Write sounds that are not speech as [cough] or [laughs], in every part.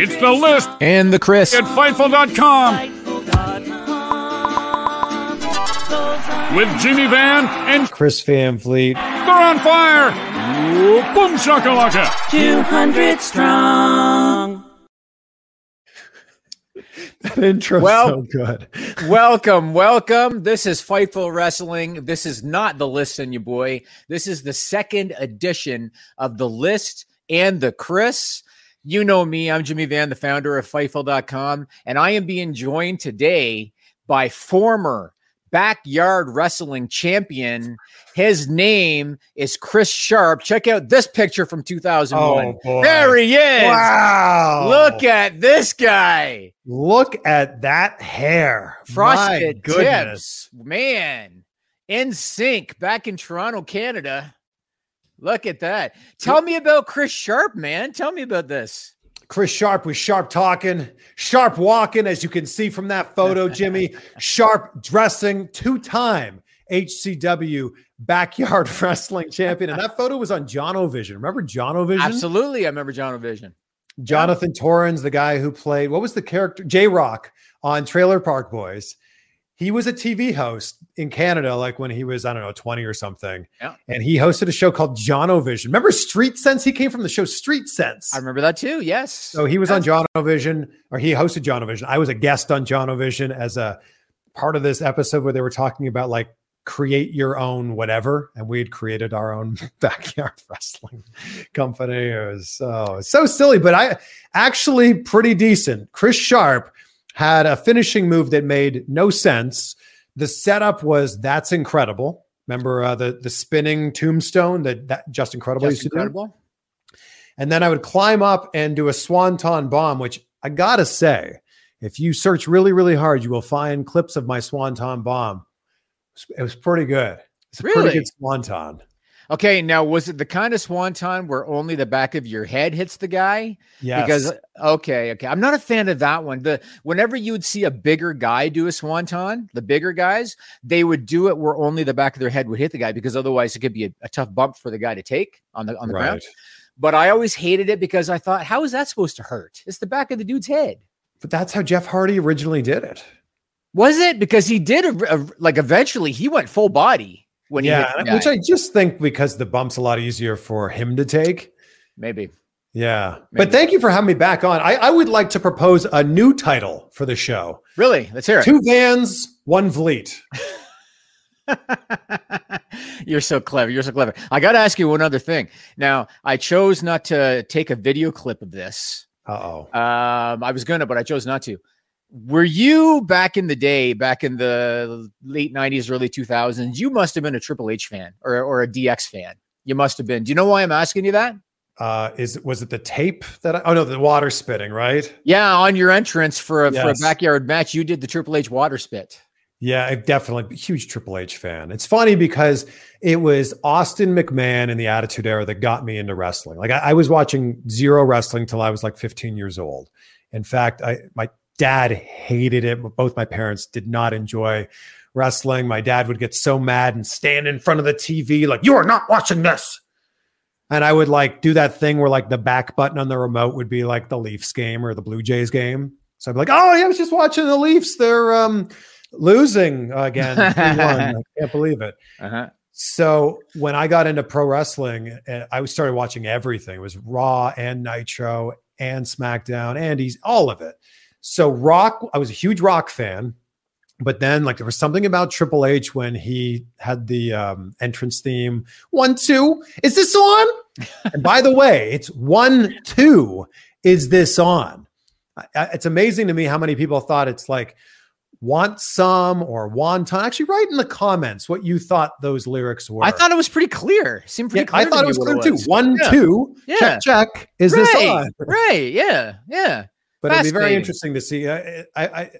It's the list And Ya Chris. at Fightful.com with Jimmy Van and Chris Van Vliet. they're on fire. Boom shakalaka. 200 strong. [laughs] That intro's Well- so good. [laughs] welcome, welcome. This is Fightful Wrestling. This is not the list and you boy. This is the second edition of the list and Ya Chris. You know me. I'm Jimmy Van, the founder of Fightful.com, and I am being joined today by former backyard wrestling champion. His name is Chris Sharp. Check out this picture from 2001. Oh. There he is. Wow. Look at this guy. Look at that hair. My Frosted goodness. tips, man, NSYNC back in Toronto, Canada. Look at that. Tell me about Chris Sharp, man. Tell me about this. Chris Sharp was sharp talking, sharp walking, as you can see from that photo, [laughs] Jimmy. sharp dressing, two time HCW backyard [laughs] wrestling champion. And that photo was on Jonovision. Remember Jonovision? Absolutely, I remember Jonovision. Jonathan Torrens, the guy who played, what was the character? J-Roc on Trailer Park Boys. He was a TV host in Canada, like when he was, I don't know, 20 or something. Yeah. And he hosted a show called John Vision. Remember Street Cents? He came from the show Street Cents. I remember that too. Yes. So he was on John Vision, or he hosted Jonovision. I was a guest on Jonovision as a part of this episode where they were talking about like create your own whatever, and we had created our own [laughs] backyard wrestling company. It was so so silly, but I actually pretty decent. Chris Sharp had a finishing move that made no sense. The setup was that's incredible. Remember uh, the the spinning tombstone that that just incredible Just used to do. incredible. And then I would climb up and do a swanton bomb, which I gotta say, if you search really, really hard, you will find clips of my swanton bomb. It was pretty good. It's a Really? pretty good swanton. Okay, now was it the kind of swanton where only the back of your head hits the guy? Yes. Because okay, okay, I'm not a fan of that one. The whenever you would see a bigger guy do a swanton, the bigger guys, they would do it where only the back of their head would hit the guy because otherwise it could be a, a tough bump for the guy to take on the on the ground. But I always hated it because I thought, how is that supposed to hurt? It's the back of the dude's head. But that's how Jeff Hardy originally did it. Was it because he did a, a- like eventually he went full body when yeah, which. I just think because the bump's a lot easier for him to take. maybe. Yeah. Maybe. But thank you for having me back on. I, I would like to propose a new title for the show. Really, let's hear it. Two vans, one fleet. [laughs] You're so clever. You're so clever. I got to ask you one other thing. Now, I chose not to take a video clip of this. Uh-oh. Um, I was gonna, but I chose not to. Were you back in the day, back in the late '90s, early 2000s? You must have been a Triple H fan or or a DX fan. You must have been. Do you know why I'm asking you that? Uh, is was it the tape that I, oh no, the water spitting, right? Yeah, on your entrance for a, for a backyard match, you did the Triple H water spit. Yeah, I definitely huge Triple H fan. It's funny because it was Austin McMahon in the Attitude Era that got me into wrestling. Like I, I was watching zero wrestling till I was like 15 years old, In fact, I my dad hated it. Both my parents did not enjoy wrestling. My dad would get so mad and stand in front of the TV like, "You are not watching this." And I would like do that thing where like the back button on the remote would be like the Leafs game or the Blue Jays game. So I'd be like, "Oh, yeah, I was just watching the Leafs. They're um losing again. [laughs] I can't believe it." Uh-huh. So when I got into pro wrestling, uh, I started watching everything. It was Raw and Nitro and SmackDown and he's all of it. So Rock, I was a huge Rock fan, but then like there was something about Triple H when he had the um, entrance theme. One, two, is this on? and by the way, it's one, two, is this on? I, it's amazing to me how many people thought it's like want some or wonton. Actually, write in the comments what you thought those lyrics were. I thought it was pretty clear. Seemed pretty yeah, clear. I thought it was clear what too. One, Yeah. two, Yeah. check, check. Is right, this on? Right. Yeah. Yeah. But it'd be very interesting to see. I, I, I,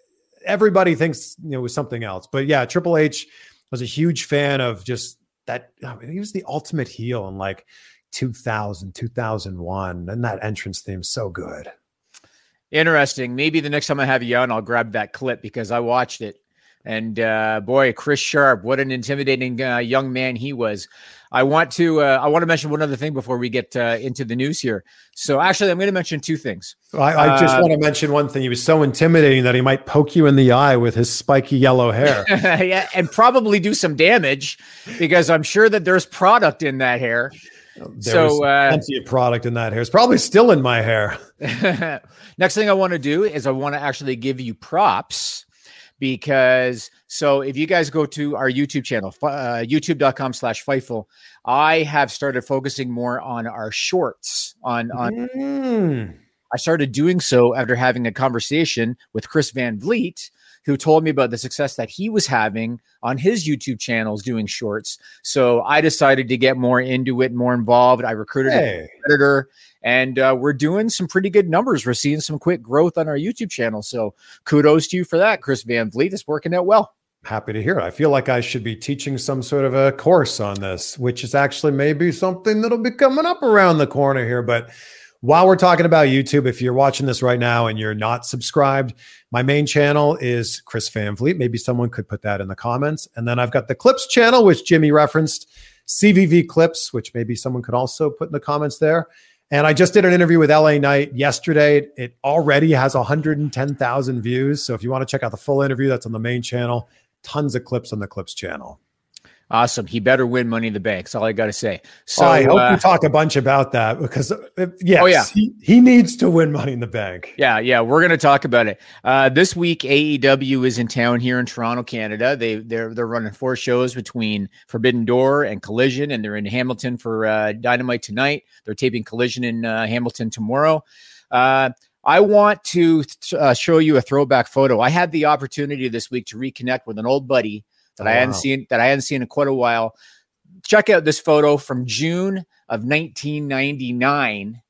everybody thinks you know it was something else, but yeah, Triple H was a huge fan of just that. I mean, he was the ultimate heel in like 2000, 2001, and that entrance theme so good. Interesting. Maybe the next time I have you on, I'll grab that clip because I watched it. And uh, boy, Chris Sharp, what an intimidating uh, young man he was. I want to uh, I want to mention one other thing before we get uh, into the news here. So actually, I'm going to mention two things. I, I just Uh, want to mention one thing. He was so intimidating that he might poke you in the eye with his spiky yellow hair. [laughs] yeah, and probably do some damage because I'm sure that there's product in that hair. So, uh, plenty of product in that hair. It's probably still in my hair. [laughs] Next thing I want to do is I want to actually give you props because so if you guys go to our YouTube channel, uh, youtube.com slash Fightful, I have started focusing more on our shorts on, on Mm. I started doing so after having a conversation with Chris Van Vliet, who told me about the success that he was having on his YouTube channels doing shorts. So I decided to get more into it, more involved. I recruited a Hey, editor, and uh, we're doing some pretty good numbers. We're seeing some quick growth on our YouTube channel. So kudos to you for that, Chris Van Vliet. It's working out well. Happy to hear it. I feel like I should be teaching some sort of a course on this, which is actually maybe something that'll be coming up around the corner here. But while we're talking about YouTube, if you're watching this right now and you're not subscribed, my main channel is Chris Van Vliet. Maybe someone could put that in the comments. And then I've got the Clips channel, which Jimmy referenced, CVV Clips, which maybe someone could also put in the comments there. And I just did an interview with LA Knight yesterday. It already has 110,000 views. So if you want to check out the full interview, that's on the main channel. Tons of clips on the Clips channel. Awesome. He better win Money in the Bank. That's all I got to say. So I hope uh, we talk a bunch about that because, uh, yes, Oh, yeah. he, he needs to win Money in the Bank. Yeah, yeah, we're going to talk about it. Uh, this week, AEW is in town here in Toronto, Canada. They they're they're running four shows between Forbidden Door and Collision, and they're in Hamilton for uh, Dynamite tonight. They're taping Collision in uh, Hamilton tomorrow. I want to uh, show you a throwback photo. I had the opportunity this week to reconnect with an old buddy that Oh, I hadn't wow. seen that I hadn't seen in quite a while. Check out this photo from June of 1999.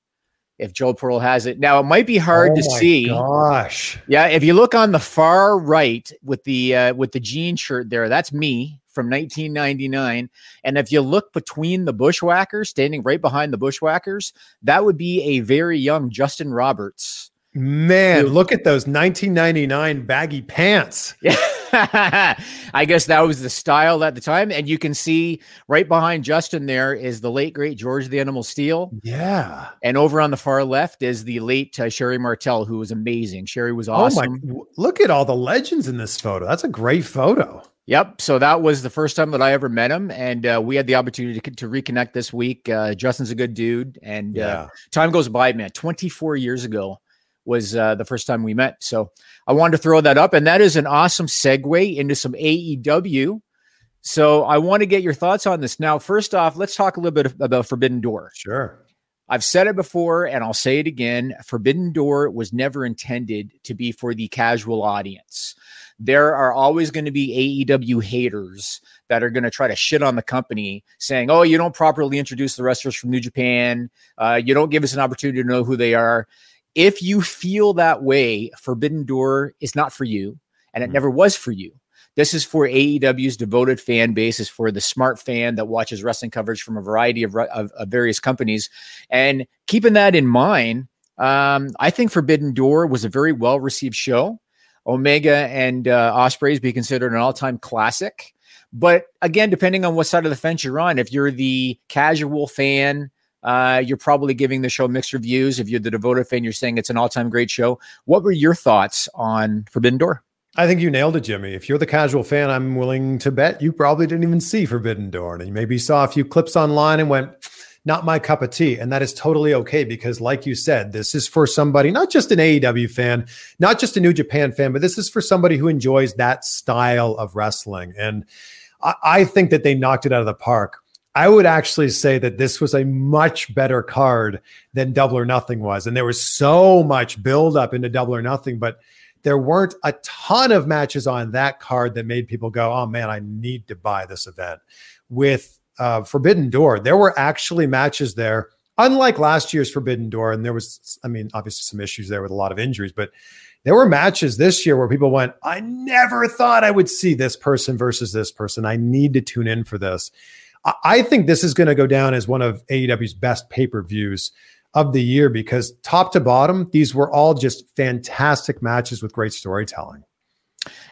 If Joe Pearl has it now, it might be hard Oh to my see. Gosh. Yeah, if you look on the far right with the uh, with the jean shirt there, that's me from 1999. And if you look between the bushwhackers, standing right behind the bushwhackers, that would be a very young Justin Roberts. Man, look at those 1999 baggy pants. Yeah. [laughs] I guess that was the style at the time. And you can see right behind Justin there is the late, great George the Animal Steele. Yeah. And over on the far left is the late uh, Sherri Martel, who was amazing. Sherri was awesome. Oh my, look at all the legends in this photo. That's a great photo. Yep. So that was the first time that I ever met him, and uh, we had the opportunity to, to reconnect this week. Uh, Justin's a good dude, and Yeah. uh, time goes by, man. Twenty four years ago was uh, the first time we met. So I wanted to throw that up, and that is an awesome segue into some AEW. So I want to get your thoughts on this now. First off, let's talk a little bit about Forbidden Door. Sure. I've said it before and I'll say it again. Forbidden Door was never intended to be for the casual audience. There are always going to be AEW haters that are going to try to shit on the company, saying, Oh, you don't properly introduce the wrestlers from New Japan. Uh, you don't give us an opportunity to know who they are. If you feel that way, Forbidden Door is not for you, and it Mhm. never was for you. This is for AEW's devoted fan base, is for the smart fan that watches wrestling coverage from a variety of, of, of various companies. And keeping that in mind, Um, I think Forbidden Door was a very well received show. Omega and uh, Ospreay's be considered an all time classic. But again, depending on what side of the fence you're on, if you're the casual fan, uh, you're probably giving the show mixed reviews. If you're the devoted fan, you're saying it's an all time great show. What were your thoughts on Forbidden Door? I think you nailed it, Jimmy. If you're the casual fan, I'm willing to bet you probably didn't even see Forbidden Door. And you maybe saw a few clips online and went, not my cup of tea. And that is totally okay because, like you said, this is for somebody, not just an AEW fan, not just a New Japan fan, but this is for somebody who enjoys that style of wrestling. And I, I think that they knocked it out of the park. I would actually say that this was a much better card than Double or Nothing was. And there was so much buildup into Double or Nothing, but there weren't a ton of matches on that card that made people go, oh man, I need to buy this event. With uh, Forbidden Door, there were actually matches there, unlike last year's Forbidden Door. And there was, I mean, obviously some issues there with a lot of injuries, but there were matches this year where people went, I never thought I would see this person versus this person. I need to tune in for this. I think this is going to go down as one of AEW's best pay per views of the year because top to bottom, these were all just fantastic matches with great storytelling.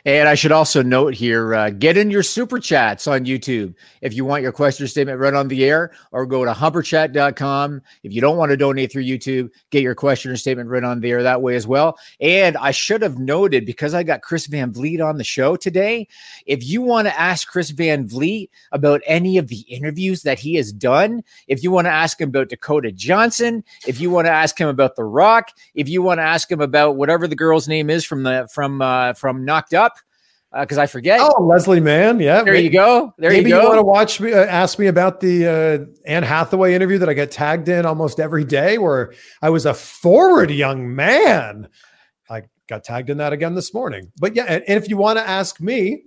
And I should also note here uh, get in your super chats on YouTube if you want your question statement read on the air, or go to humperchat.com. If you don't want to donate through YouTube, get your question or statement read on the air that way as well. And I should have noted because I got Chris Van Vliet on the show today. If you want to ask Chris Van Vliet about any of the interviews that he has done, if you want to ask him about Dakota Johnson, if you want to ask him about The Rock, if you want to ask him about whatever the girl's name is from the from uh, from Knocked Up because uh, I forget. Oh, Leslie Mann. Yeah. There maybe, you go. There you go. Maybe You want to watch me, uh, ask me about the uh, Anne Hathaway interview that I get tagged in almost every day where I was a forward young man. I got tagged in that again this morning. But yeah, and, and if you want to ask me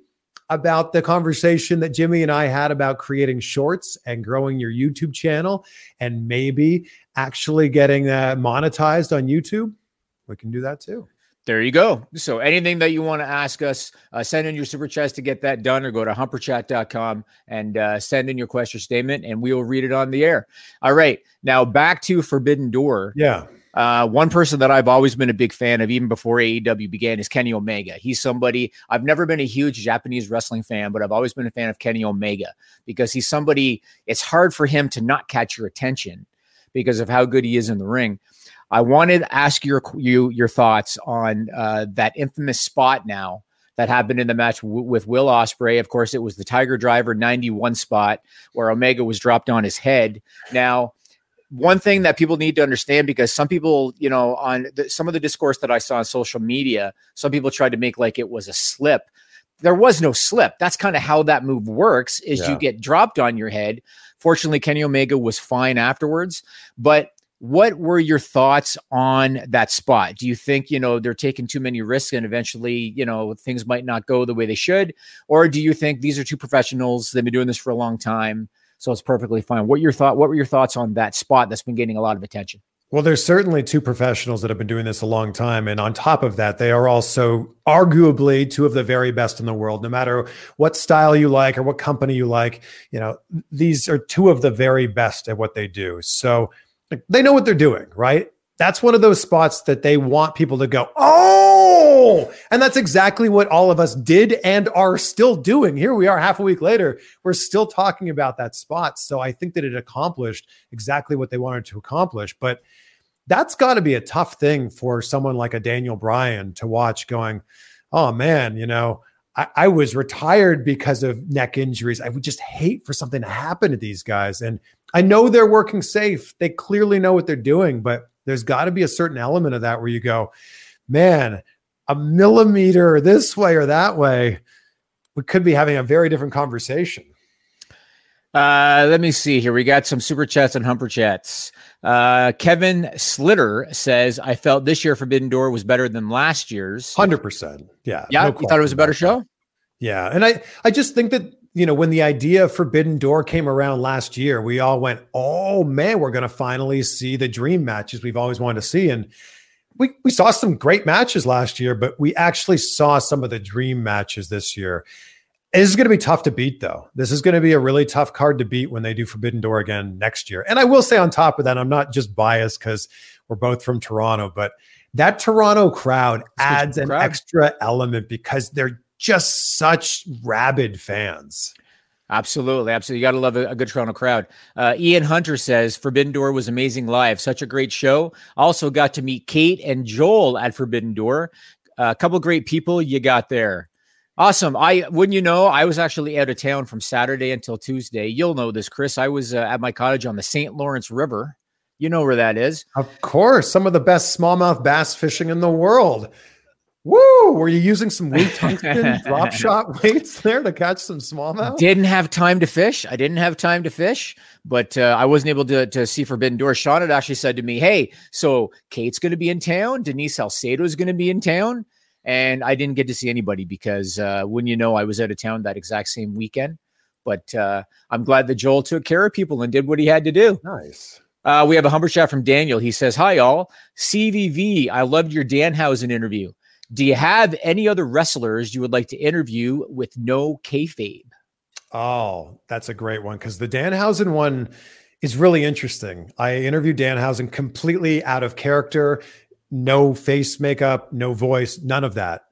about the conversation that Jimmy and I had about creating shorts and growing your YouTube channel and maybe actually getting uh, monetized on YouTube, we can do that too. There you go. So anything that you want to ask us, uh, send in your super chats to get that done or go to humperchat.com and uh, send in your question statement and we will read it on the air. All right. Now back to Forbidden Door. Yeah. Uh, one person that I've always been a big fan of, even before AEW began, is Kenny Omega. He's somebody I've never been a huge Japanese wrestling fan, but I've always been a fan of Kenny Omega because he's somebody, it's hard for him to not catch your attention because of how good he is in the ring. I wanted to ask your you your thoughts on uh, that infamous spot now that happened in the match w- with Will Ospreay. Of course, it was the Tiger Driver 91 spot where Omega was dropped on his head. Now, one thing that people need to understand because some people, you know, on the, some of the discourse that I saw on social media, some people tried to make like it was a slip. There was no slip. That's kind of how that move works is yeah. you get dropped on your head. Fortunately, Kenny Omega was fine afterwards, but what were your thoughts on that spot? Do you think, you know, they're taking too many risks and eventually, you know, things might not go the way they should? Or do you think these are two professionals? They've been doing this for a long time. So it's perfectly fine. What your thought? What were your thoughts on that spot that's been getting a lot of attention? Well, there's certainly two professionals that have been doing this a long time. And on top of that, they are also arguably two of the very best in the world. No matter what style you like or what company you like, you know, these are two of the very best at what they do. So like, they know what they're doing, right? That's one of those spots that they want people to go, oh, and that's exactly what all of us did and are still doing. Here we are half a week later. We're still talking about that spot. So I think that it accomplished exactly what they wanted to accomplish. But that's got to be a tough thing for someone like a Daniel Bryan to watch going, oh man, you know, I, I was retired because of neck injuries. I would just hate for something to happen to these guys. And I know they're working safe. They clearly know what they're doing, but there's got to be a certain element of that where you go, man, a millimeter this way or that way, we could be having a very different conversation. Uh, let me see here. We got some super chats and humper chats. Uh, Kevin Slitter says, I felt this year Forbidden Door was better than last year's. 100%. Yeah. Yeah. No you thought it was a better show? Yeah. And I, I just think that you know, when the idea of Forbidden Door came around last year, we all went, "Oh man, we're going to finally see the dream matches we've always wanted to see." And we we saw some great matches last year, but we actually saw some of the dream matches this year. This is going to be tough to beat, though. This is going to be a really tough card to beat when they do Forbidden Door again next year. And I will say, on top of that, I'm not just biased because We're both from Toronto, but that Toronto crowd adds an crowd. extra element because they're just such rabid fans. Absolutely, absolutely. You got to love a, a good Toronto crowd. Uh, Ian Hunter says Forbidden Door was amazing live. Such a great show. Also got to meet Kate and Joel at Forbidden Door. A couple great people you got there. Awesome. I wouldn't you know, I was actually out of town from Saturday until Tuesday. You'll know this, Chris. I was uh, at my cottage on the St. Lawrence River. You know where that is. Of course, some of the best smallmouth bass fishing in the world. Woo! Were you using some Wu [laughs] tungsten drop shot [laughs] weights there to catch some smallmouth? Didn't have time to fish. I didn't have time to fish, but uh, I wasn't able to, to see Forbidden Door. Sean had actually said to me, Hey, so Kate's going to be in town. Denise Salcedo is going to be in town. And I didn't get to see anybody because uh, when you know, I was out of town that exact same weekend. But uh, I'm glad that Joel took care of people and did what he had to do. Nice. Uh, we have a humber chat from Daniel. He says, Hi, all. CVV, I loved your Danhausen interview. Do you have any other wrestlers you would like to interview with no kayfabe? Oh, that's a great one because the Danhausen one is really interesting. I interviewed Danhausen completely out of character, no face makeup, no voice, none of that.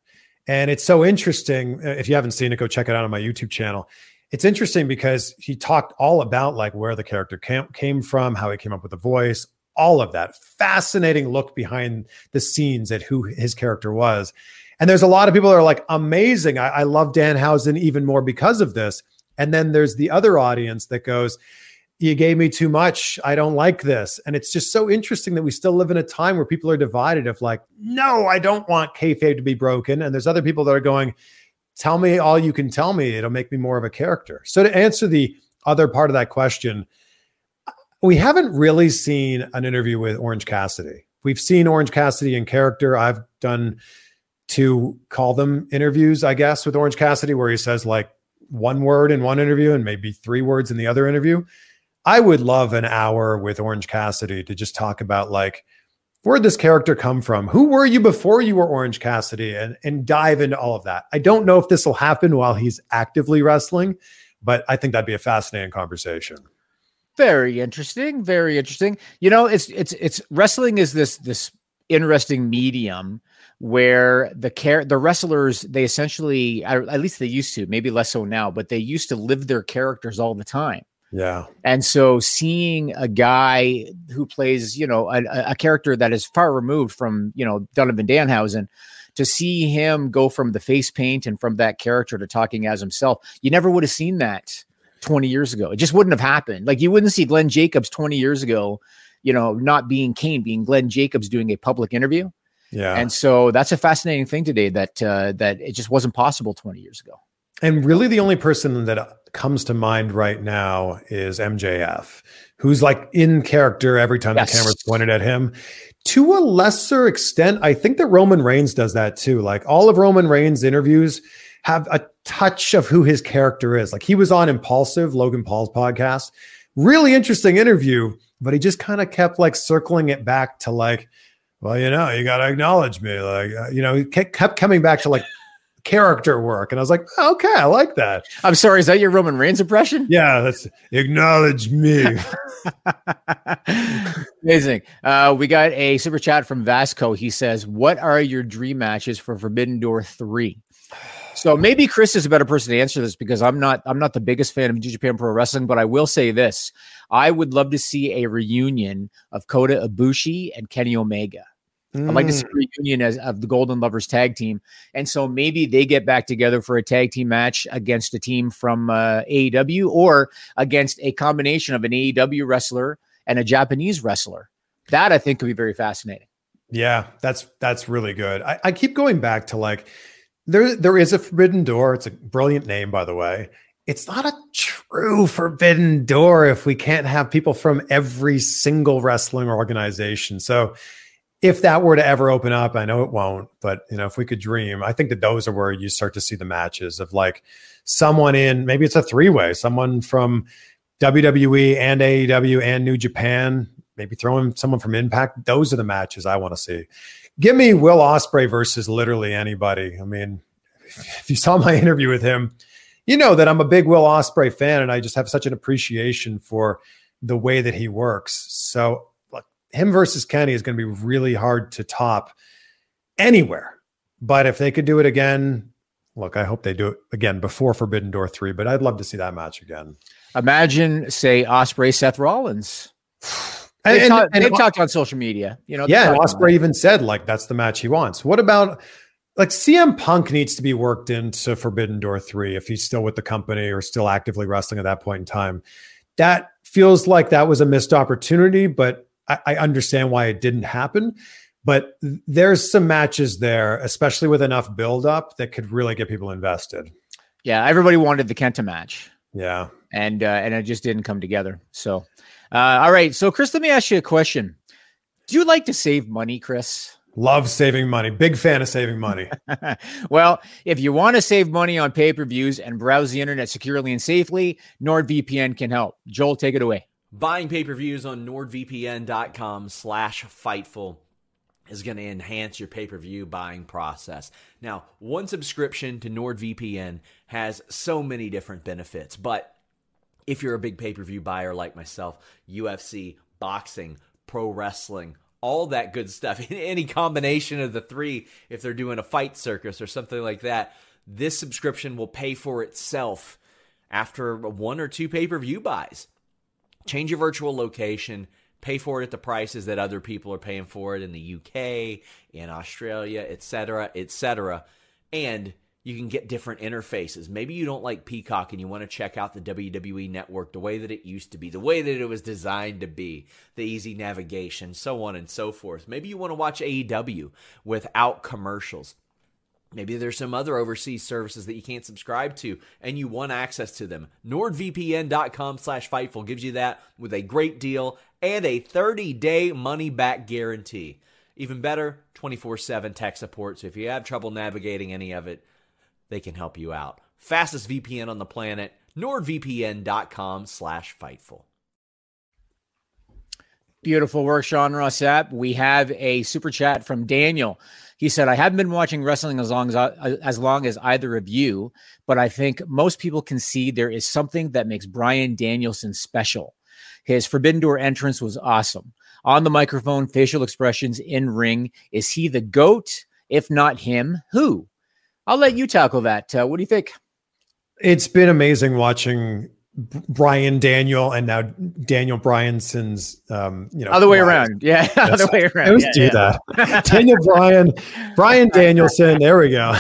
And it's so interesting. Uh, If you haven't seen it, go check it out on my YouTube channel. It's interesting because he talked all about like where the character came, came from, how he came up with the voice, all of that. Fascinating look behind the scenes at who his character was. And there's a lot of people that are like, amazing. I, I love Danhausen even more because of this. And then there's the other audience that goes, you gave me too much. I don't like this. And it's just so interesting that we still live in a time where people are divided of like, no, I don't want kayfabe to be broken. And there's other people that are going, tell me all you can tell me. It'll make me more of a character. So to answer the other part of that question, we haven't really seen an interview with Orange Cassidy. We've seen Orange Cassidy in character. I've done two call them interviews, I guess, with Orange Cassidy, where he says like one word in one interview and maybe three words in the other interview. I would love an hour with Orange Cassidy to just talk about like where'd this character come from? Who were you before you were Orange Cassidy? And and dive into all of that. I don't know if this will happen while he's actively wrestling, but I think that'd be a fascinating conversation. Very interesting. Very interesting. You know, it's it's it's wrestling is this this interesting medium where the care the wrestlers they essentially at least they used to maybe less so now but they used to live their characters all the time Yeah. and so seeing a guy who plays you know a, a character that is far removed from you know donovan danhausen to see him go from the face paint and from that character to talking as himself you never would have seen that 20 years ago it just wouldn't have happened like you wouldn't see glenn jacobs 20 years ago you know not being kane being glenn jacobs doing a public interview Yeah. and so that's a fascinating thing today that uh, that it just wasn't possible 20 years ago. And really, the only person that comes to mind right now is MJF, who's like in character every time Yes. the camera's pointed at him. To a lesser extent, I think that Roman Reigns does that too. Like all of Roman Reigns' interviews have a touch of who his character is. Like he was on Impulsive, Logan Paul's podcast. Really interesting interview, but he just kind of kept like circling it back to like, well, you know, you got to acknowledge me. Like, uh, you know, he kept coming back to like [laughs] character work. And I was like, okay, I like that. I'm sorry, is that your Roman Reigns impression? Yeah, that's acknowledge me. [laughs] Amazing. Uh, we got a super chat from Vasco. He says, "What are your dream matches for Forbidden Door 3? So maybe Chris is a better person to answer this because I'm not. I'm not the biggest fan of New Japan Pro Wrestling, but I will say this: I would love to see a reunion of Kota Ibushi and Kenny Omega. I'd like to see a reunion as, of the Golden Lovers tag team. And so maybe they get back together for a tag team match against a team from uh, AEW or against a combination of an AEW wrestler and a Japanese wrestler. That I think could be very fascinating. Yeah, that's that's really good. I, I keep going back to like there there is a forbidden door. It's a brilliant name, by the way. It's not a true forbidden door if we can't have people from every single wrestling organization. So if that were to ever open up, I know it won't, but you know, if we could dream, I think that those are where you start to see the matches of like someone in maybe it's a three way, someone from WWE and AEW and New Japan, maybe throwing someone from Impact. Those are the matches I want to see. Give me Will Ospreay versus literally anybody. I mean, [laughs] if you saw my interview with him, you know that I'm a big Will Ospreay fan, and I just have such an appreciation for the way that he works. So, look, him versus Kenny is going to be really hard to top anywhere. But if they could do it again, look, I hope they do it again before Forbidden Door 3, but I'd love to see that match again. Imagine, say, Ospreay Seth Rollins. [sighs] [sighs] And, They've, and- talked- and- they've talked on social media. You know, yeah, and Ospreay even said like that's the match he wants. What about like CM Punk needs to be worked into Forbidden Door 3 if he's still with the company or still actively wrestling at that point in time. That feels like that was a missed opportunity, but I, I understand why it didn't happen. But there's some matches there, especially with enough build up that could really get people invested. Yeah, everybody wanted the Kenta match. Yeah. and uh, and it just didn't come together. So, uh, all right. So, Chris, let me ask you a question. Do you like to save money, Chris? Love saving money. Big fan of saving money. [laughs] well, if you want to save money on pay per views and browse the internet securely and safely, NordVPN can help. Joel, take it away. Buying pay-per-views on nordvpn.com slash fightful is going to enhance your pay-per-view buying process. Now, one subscription to NordVPN has so many different benefits, but if you're a big pay-per-view buyer like myself, UFC, boxing, pro wrestling, all that good stuff, [laughs] any combination of the three, if they're doing a fight circus or something like that, this subscription will pay for itself after one or two pay-per-view buys change your virtual location, pay for it at the prices that other people are paying for it in the UK, in Australia, etc., etc. And you can get different interfaces. Maybe you don't like Peacock and you want to check out the WWE network the way that it used to be, the way that it was designed to be, the easy navigation, so on and so forth. Maybe you want to watch AEW without commercials. Maybe there's some other overseas services that you can't subscribe to and you want access to them. NordVPN.com slash Fightful gives you that with a great deal and a 30-day money-back guarantee. Even better, 24-7 tech support. So if you have trouble navigating any of it, they can help you out. Fastest VPN on the planet, NordVPN.com slash Fightful. Beautiful work, Sean Ross Sapp. We have a super chat from Daniel. He said, "I haven't been watching wrestling as long as as long as either of you, but I think most people can see there is something that makes Brian Danielson special. His Forbidden Door entrance was awesome. On the microphone, facial expressions in ring. Is he the goat? If not him, who? I'll let you tackle that. Uh, what do you think? it's been amazing watching Brian Daniel and now Daniel Bryanson's um you know Other way around, yeah, [laughs] other way I around. always Yeah, do yeah. that. [laughs] Daniel Bryan, Brian Danielson. [laughs] There we go.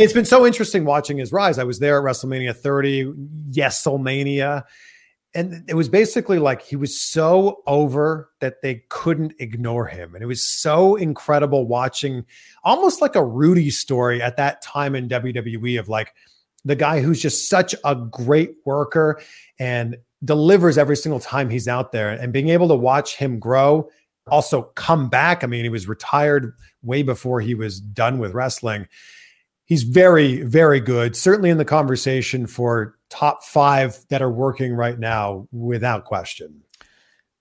it's been so interesting watching his rise. I was there at WrestleMania 30, Yeselmania, and it was basically like he was so over that they couldn't ignore him, and it was so incredible watching, almost like a Rudy story at that time in WWE of like the guy who's just such a great worker and delivers every single time he's out there, and being able to watch him grow also come back. I mean, he was retired way before he was done with wrestling. He's very, very good. Certainly in the conversation for top five that are working right now, without question.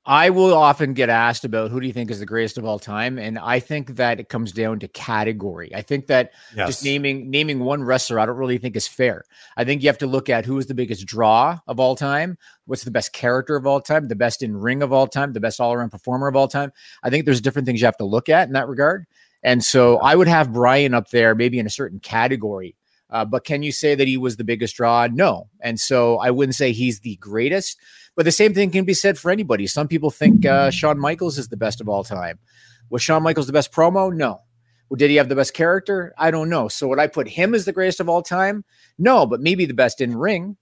I will often get asked about who do you think is the greatest of all time, and I think that it comes down to category. I think that Yes. just naming naming one wrestler, I don't really think is fair. I think you have to look at who is the biggest draw of all time, what's the best character of all time, the best in ring of all time, the best all around performer of all time. I think there's different things you have to look at in that regard, and so I would have Brian up there, maybe in a certain category. Uh, but can you say that he was the biggest draw? No, and so I wouldn't say he's the greatest. But the same thing can be said for anybody. Some people think uh, Shawn Michaels is the best of all time. Was Shawn Michaels the best promo? No. Well, did he have the best character? I don't know. So would I put him as the greatest of all time? No, but maybe the best in ring.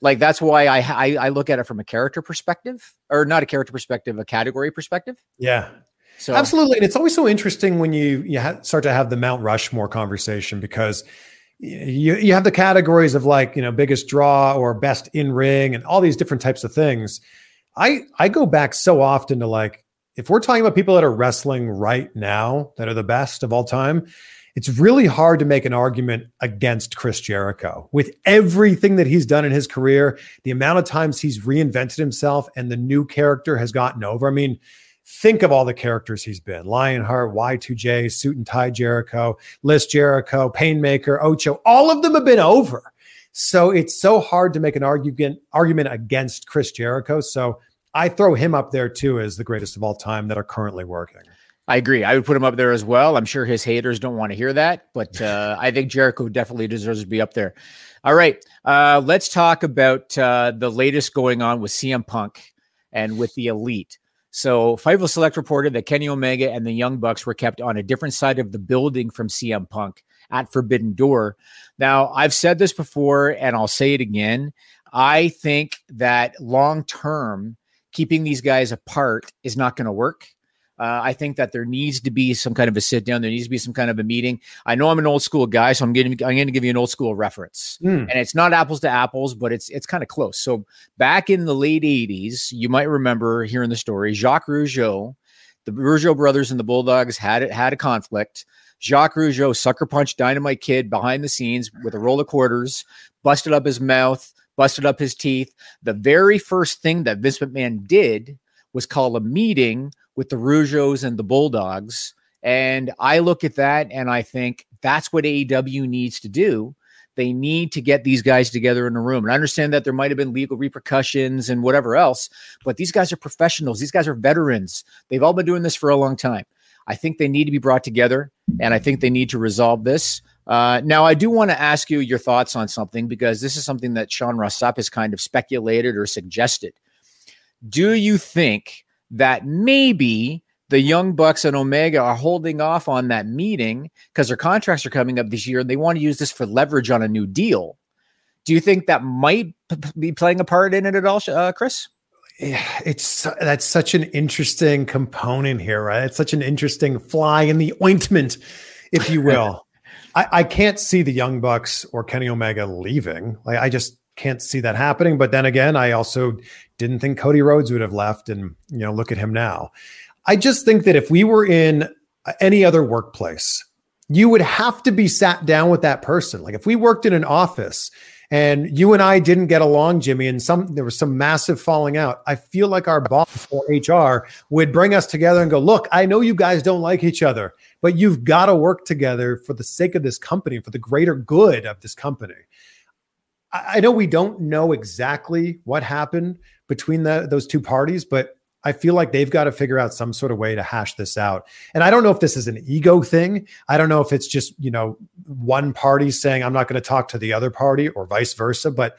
Like that's why I, I I look at it from a character perspective, or not a character perspective, a category perspective. Yeah, So absolutely. And it's always so interesting when you you ha- start to have the Mount Rushmore conversation because you you have the categories of like you know biggest draw or best in ring and all these different types of things. I I go back so often to like if we're talking about people that are wrestling right now that are the best of all time, it's really hard to make an argument against Chris Jericho with everything that he's done in his career, the amount of times he's reinvented himself and the new character has gotten over. I mean, think of all the characters he's been Lionheart, Y2J, Suit and Tie Jericho, Liz Jericho, Painmaker, Ocho, all of them have been over. So it's so hard to make an argument argument against Chris Jericho. So I throw him up there too as the greatest of all time that are currently working. I agree. I would put him up there as well. I'm sure his haters don't want to hear that, but uh, [laughs] I think Jericho definitely deserves to be up there. All right, uh, let's talk about uh, the latest going on with CM Punk and with the Elite. So, Fightful Select reported that Kenny Omega and the Young Bucks were kept on a different side of the building from CM Punk at Forbidden Door. Now, I've said this before, and I'll say it again. I think that long term, keeping these guys apart is not going to work. Uh, I think that there needs to be some kind of a sit down. There needs to be some kind of a meeting. I know I'm an old school guy, so I'm getting I'm going to give you an old school reference, mm. and it's not apples to apples, but it's it's kind of close. So back in the late '80s, you might remember hearing the story. Jacques Rougeau, the Rougeau brothers and the Bulldogs had it had a conflict. Jacques Rougeau sucker punched Dynamite Kid behind the scenes with a roll of quarters, busted up his mouth, busted up his teeth. The very first thing that Vince McMahon did was call a meeting with the Rougeaus and the Bulldogs. And I look at that and I think that's what AEW needs to do. They need to get these guys together in a room. And I understand that there might have been legal repercussions and whatever else, but these guys are professionals. These guys are veterans. They've all been doing this for a long time. I think they need to be brought together and I think they need to resolve this. Uh, now, I do want to ask you your thoughts on something because this is something that Sean Ross Sapp has kind of speculated or suggested. Do you think that maybe the Young Bucks and Omega are holding off on that meeting because their contracts are coming up this year and they want to use this for leverage on a new deal. Do you think that might p- be playing a part in it at all, uh, Chris? Yeah, it's that's such an interesting component here, right? It's such an interesting fly in the ointment, if you will. [laughs] I, I can't see the Young Bucks or Kenny Omega leaving. Like I just can't see that happening. But then again, I also didn't think Cody Rhodes would have left, and you know, look at him now. I just think that if we were in any other workplace, you would have to be sat down with that person. Like if we worked in an office and you and I didn't get along, Jimmy, and some there was some massive falling out. I feel like our boss or HR would bring us together and go, "Look, I know you guys don't like each other, but you've got to work together for the sake of this company, for the greater good of this company." I know we don't know exactly what happened between the, those two parties, but I feel like they've got to figure out some sort of way to hash this out. And I don't know if this is an ego thing. I don't know if it's just, you know, one party saying, I'm not going to talk to the other party or vice versa, but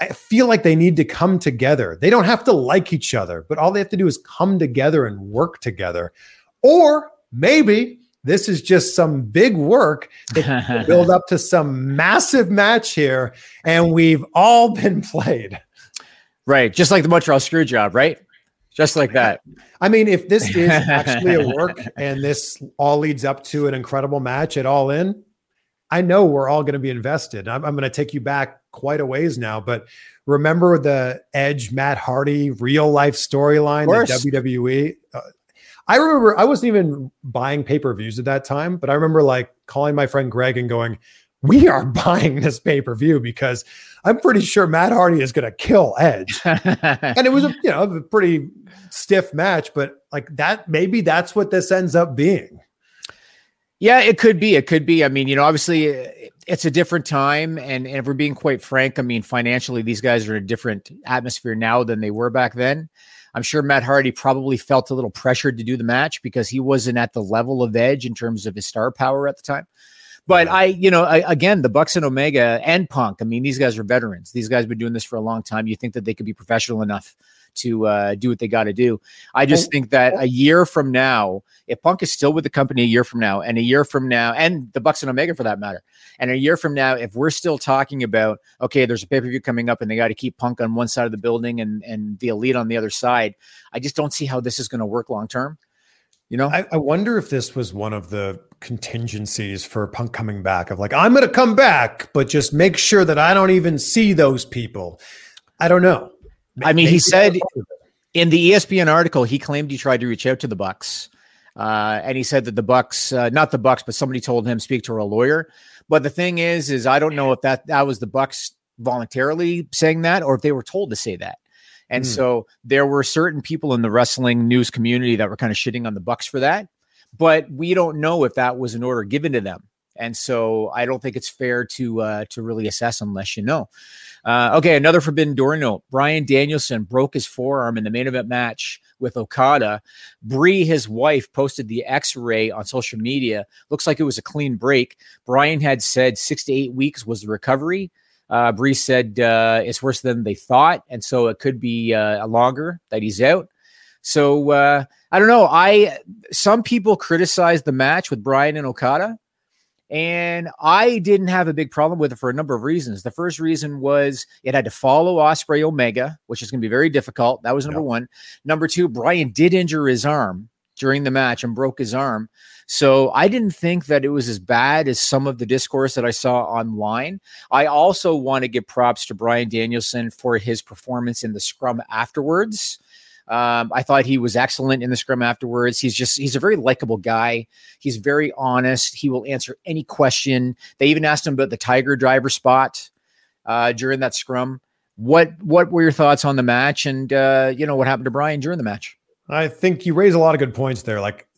I feel like they need to come together. They don't have to like each other, but all they have to do is come together and work together. Or maybe this is just some big work that build [laughs] up to some massive match here, and we've all been [laughs] played. Right, just like the Montreal screw job, right? Just like that. I mean, if this is actually a work [laughs] and this all leads up to an incredible match at All In, I know we're all going to be invested. I'm, I'm going to take you back quite a ways now, but remember the Edge Matt Hardy real life storyline, the WWE. Uh, I remember I wasn't even buying pay per views at that time, but I remember like calling my friend Greg and going, "We are [laughs] buying this pay per view because I'm pretty sure Matt Hardy is going to kill Edge." [laughs] and it was a you know a pretty stiff match, but like that maybe that's what this ends up being. Yeah, it could be. It could be. I mean, you know, obviously uh, it's a different time, and, and if we're being quite frank, I mean, financially, these guys are in a different atmosphere now than they were back then. I'm sure Matt Hardy probably felt a little pressured to do the match because he wasn't at the level of Edge in terms of his star power at the time. But I, you know, I, again, the Bucks and Omega and Punk. I mean, these guys are veterans. These guys have been doing this for a long time. You think that they could be professional enough to uh, do what they got to do. I just think that a year from now, if Punk is still with the company a year from now, and a year from now, and the Bucks and Omega for that matter, and a year from now, if we're still talking about okay, there's a pay per view coming up, and they got to keep Punk on one side of the building and and the Elite on the other side, I just don't see how this is going to work long term. You know, I, I, wonder if this was one of the contingencies for Punk coming back of like, I'm going to come back, but just make sure that I don't even see those people. I don't know. I mean, he said in the ESPN article, he claimed he tried to reach out to the Bucks, uh, and he said that the Bucks, uh, not the Bucks, but somebody told him speak to a lawyer. But the thing is, is I don't know if that that was the Bucks voluntarily saying that, or if they were told to say that. And mm. so there were certain people in the wrestling news community that were kind of shitting on the Bucks for that. But we don't know if that was an order given to them and so I don't think it's fair to uh, to really assess unless you know. Uh, okay, another Forbidden Door note: Bryan Danielson broke his forearm in the main event match with Okada. Brie, his wife, posted the X-ray on social media. Looks like it was a clean break. Brian had said six to eight weeks was the recovery. Uh, Brie said uh, it's worse than they thought, and so it could be uh, longer that he's out. So uh, I don't know. I some people criticize the match with Brian and Okada, and I didn't have a big problem with it for a number of reasons. The first reason was it had to follow Ospreay Omega, which is going to be very difficult. That was number one. Number two, Bryan did injure his arm during the match and broke his arm. So I didn't think that it was as bad as some of the discourse that I saw online. I also want to give props to Bryan Danielson for his performance in the scrum afterwards. Um, I thought he was excellent in the scrum afterwards. He's just he's a very likable guy. He's very honest. He will answer any question. They even asked him about the Tiger driver spot uh, during that scrum. What what were your thoughts on the match, and uh, you know what happened to Bryan during the match? I think you raise a lot of good points there. Like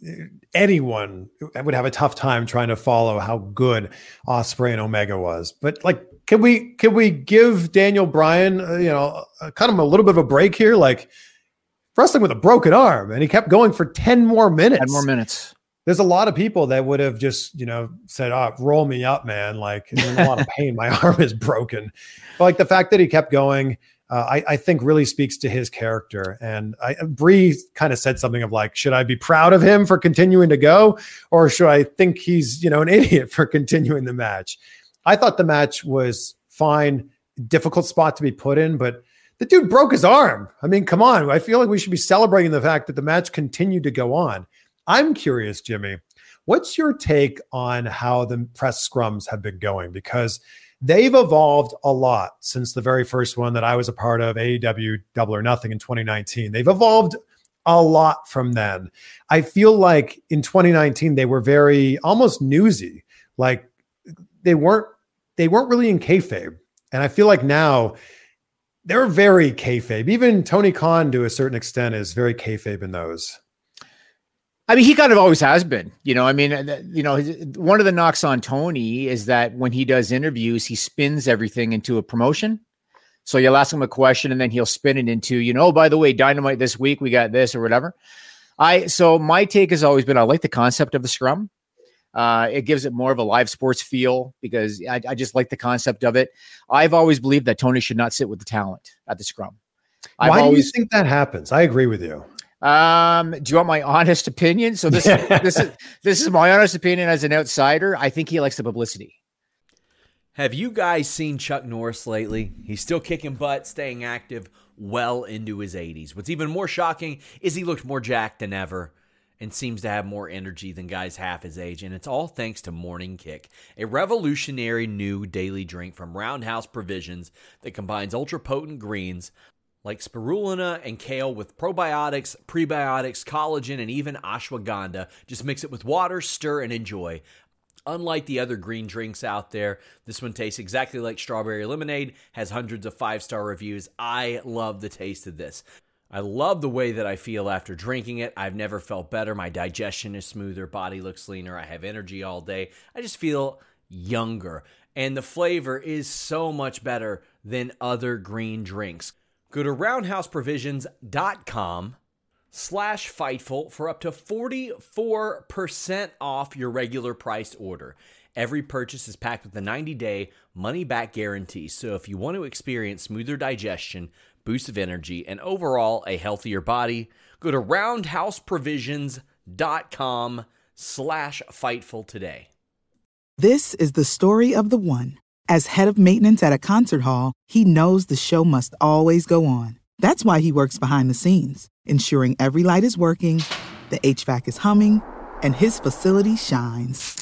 anyone would have a tough time trying to follow how good Ospreay and Omega was. But like, can we can we give Daniel Bryan, uh, you know, uh, of a little bit of a break here? Like wrestling with a broken arm, and he kept going for ten more minutes. Ten more minutes. There's a lot of people that would have just, you know, said, "Oh, roll me up, man!" Like, I'm in a lot of [laughs] pain. My arm is broken. But like the fact that he kept going uh, I, I, think really speaks to his character. And I, Brie kind of said something of like, should I be proud of him for continuing to go, or should I think he's you know an [laughs] idiot for continuing the match? I thought the match was fine, difficult spot to be put in, but the dude broke his arm. I mean, come on. I feel like we should be celebrating the fact that the match continued to go on. I'm curious, Jimmy, what's your take on how the press scrums have been going? Because they've evolved a lot since the very first one that I was a part of, AEW Double or Nothing in 2019. They've evolved a lot from then. I feel like in 2019 they were very almost newsy, like they weren't they weren't really in kayfabe, and I feel like now they're very kayfabe. Even Tony Khan, to a certain extent, is very kayfabe in those. I mean, he kind of always has been. You know, I mean, uh, you know, one of the knocks on Tony is that when he does interviews, he spins everything into a promotion. So you'll ask him a question and then he'll spin it into, you know, oh, by the way, dynamite this week, we got this or whatever. I so my take has always been I like the concept of the scrum. Uh, it gives it more of a live sports feel because I, I, just like the concept of it. I've always believed that Tony should not sit with the talent at the scrum. I've Why always, do you think that happens? I agree with you. Um, do you want my honest opinion? So this this is this is my honest opinion as an outsider. I think he likes the publicity. Have you guys seen Chuck Norris lately? He's still kicking butt, staying active well into his 80s. What's even more shocking is he looked more jacked than ever and seems to have more energy than guys half his age. And it's all thanks to Morning Kick, a revolutionary new daily drink from Roundhouse Provisions that combines ultra potent greens, like spirulina and kale with probiotics, prebiotics, collagen, and even ashwagandha. Just mix it with water, stir, and enjoy. Unlike the other green drinks out there, this one tastes exactly like strawberry lemonade, has hundreds of five star reviews. I love the taste of this. I love the way that I feel after drinking it. I've never felt better. My digestion is smoother, body looks leaner, I have energy all day. I just feel younger. And the flavor is so much better than other green drinks. Go to roundhouseprovisions.com slash Fightful for up to 44% off your regular priced order. Every purchase is packed with a 90-day money-back guarantee. So if you want to experience smoother digestion, boost of energy, and overall a healthier body, go to roundhouseprovisions.com slash Fightful today. This is the story of the one. As head of maintenance at a concert hall, he knows the show must always go on. That's why he works behind the scenes, ensuring every light is working, the HVAC is humming, and his facility shines.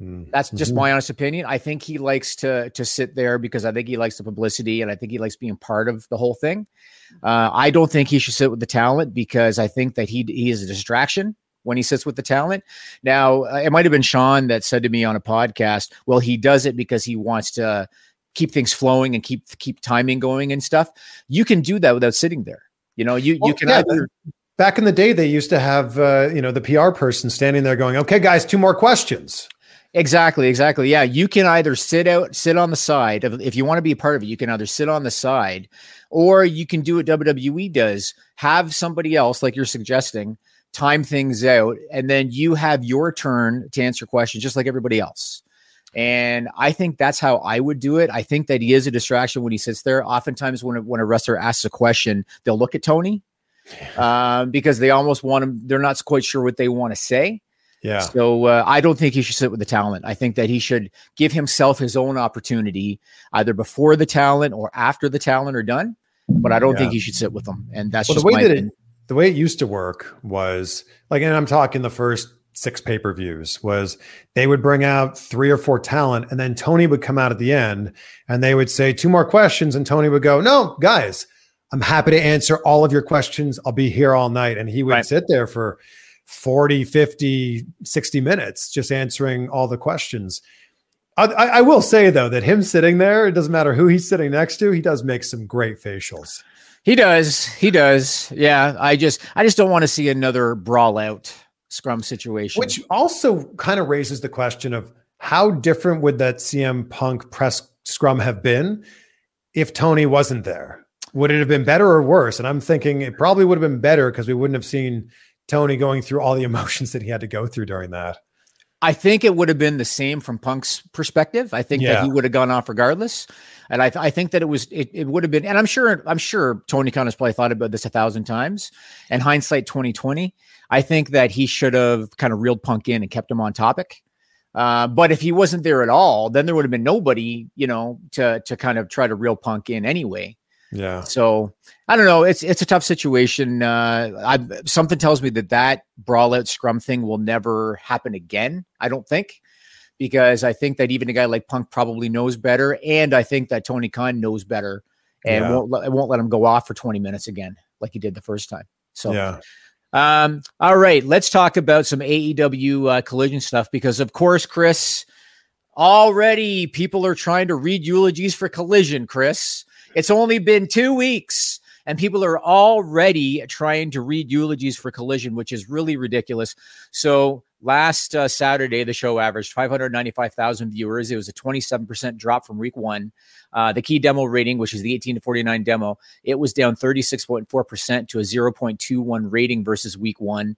That's just my honest opinion. I think he likes to to sit there because I think he likes the publicity and I think he likes being part of the whole thing. Uh, I don't think he should sit with the talent because I think that he he is a distraction when he sits with the talent. Now, uh, it might have been Sean that said to me on a podcast, "Well, he does it because he wants to keep things flowing and keep keep timing going and stuff." You can do that without sitting there. You know, you you can yeah, either Back in the day, they used to have uh, you know the PR person standing there going, "Okay, guys, two more questions." Exactly, exactly. Yeah, you can either sit out, sit on the side. Of, if you want to be a part of it, you can either sit on the side, or you can do what WWE does: have somebody else, like you're suggesting, time things out, and then you have your turn to answer questions, just like everybody else. And I think that's how I would do it. I think that he is a distraction when he sits there. Oftentimes, when a, when a wrestler asks a question, they'll look at Tony um, because they almost want him. They're not quite sure what they want to say. Yeah, So uh, I don't think he should sit with the talent. I think that he should give himself his own opportunity, either before the talent or after the talent are done. But I don't think he should sit with them. And that's well, just the way that it, the way it used to work was like, and I'm talking the first six pay per views was they would bring out three or four talent, and then Tony would come out at the end, and they would say two more questions, and Tony would go, "No, guys, I'm happy to answer all of your questions. I'll be here all night," and he would Right. sit there for 40 50 60 minutes just answering all the questions I, I I will say though that him sitting there, it doesn't matter who he's sitting next to, he does make some great facials. He does. He does. Yeah. I just I just don't want to see another brawl out scrum situation. Which also kind of raises the question of how different would that CM Punk press scrum have been if Tony wasn't there? Would it have been better or worse? And I'm thinking it probably would have been better because we wouldn't have seen Tony going through all the emotions that he had to go through during that. I think it would have been the same from Punk's perspective. I think that he would have gone off regardless, and I, I think that it was it, it would have been. And I'm sure I'm sure Tony Khan has probably thought about this a thousand times. And hindsight 2020, I think that he should have kind of reeled Punk in and kept him on topic. Uh, but if he wasn't there at all, then there would have been nobody, you know, to to kind of try to reel Punk in anyway. Yeah. So I don't know. It's it's a tough situation. Uh, I something tells me that that brawl out scrum thing will never happen again. I don't think because I think that even a guy like Punk probably knows better, and I think that Tony Khan knows better and Yeah. won't let, won't let him go off for twenty minutes again like he did the first time. So yeah. um, all right, let's talk about some AEW uh, collision stuff because, of course, Chris, already people are trying to read eulogies for collision. Chris, it's only been two weeks, and people are already trying to read eulogies for collision, which is really ridiculous. So, last uh, Saturday, the show averaged 595,000 viewers. It was a 27% drop from week one. Uh, the key demo rating, which is the 18 to 49 demo, it was down 36.4% to a 0.21 rating versus week one.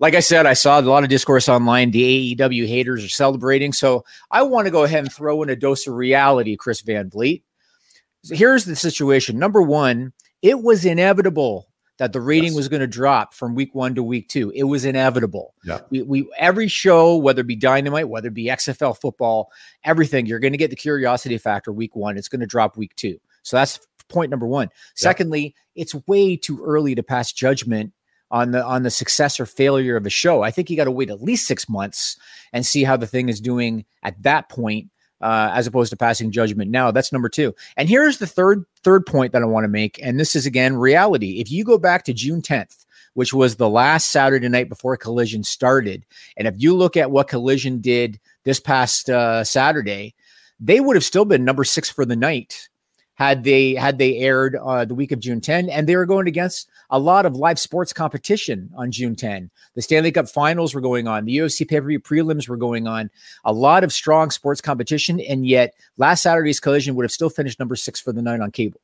Like I said, I saw a lot of discourse online. The AEW haters are celebrating. So I want to go ahead and throw in a dose of reality, Chris Van Vliet. So here's the situation. Number one, it was inevitable that the rating Yes. was going to drop from week one to week two. It was inevitable. Yeah. We, we every show, whether it be Dynamite, whether it be XFL football, everything, you're going to get the curiosity factor week one. It's going to drop week two. So that's point number one. Secondly, it's way too early to pass judgment on the on the success or failure of a show. I think you got to wait at least six months and see how the thing is doing at that point, uh, as opposed to passing judgment now. That's number two. And here's the third third point that I want to make, and this is again reality. If you go back to June 10th, which was the last Saturday night before Collision started, and if you look at what Collision did this past uh, Saturday, they would have still been number six for the night had they had they aired uh, the week of June 10, and they were going against a lot of live sports competition on June 10. The Stanley Cup Finals were going on, the UFC pay-per-view prelims were going on, a lot of strong sports competition, and yet last Saturday's collision would have still finished number six for the night on cable.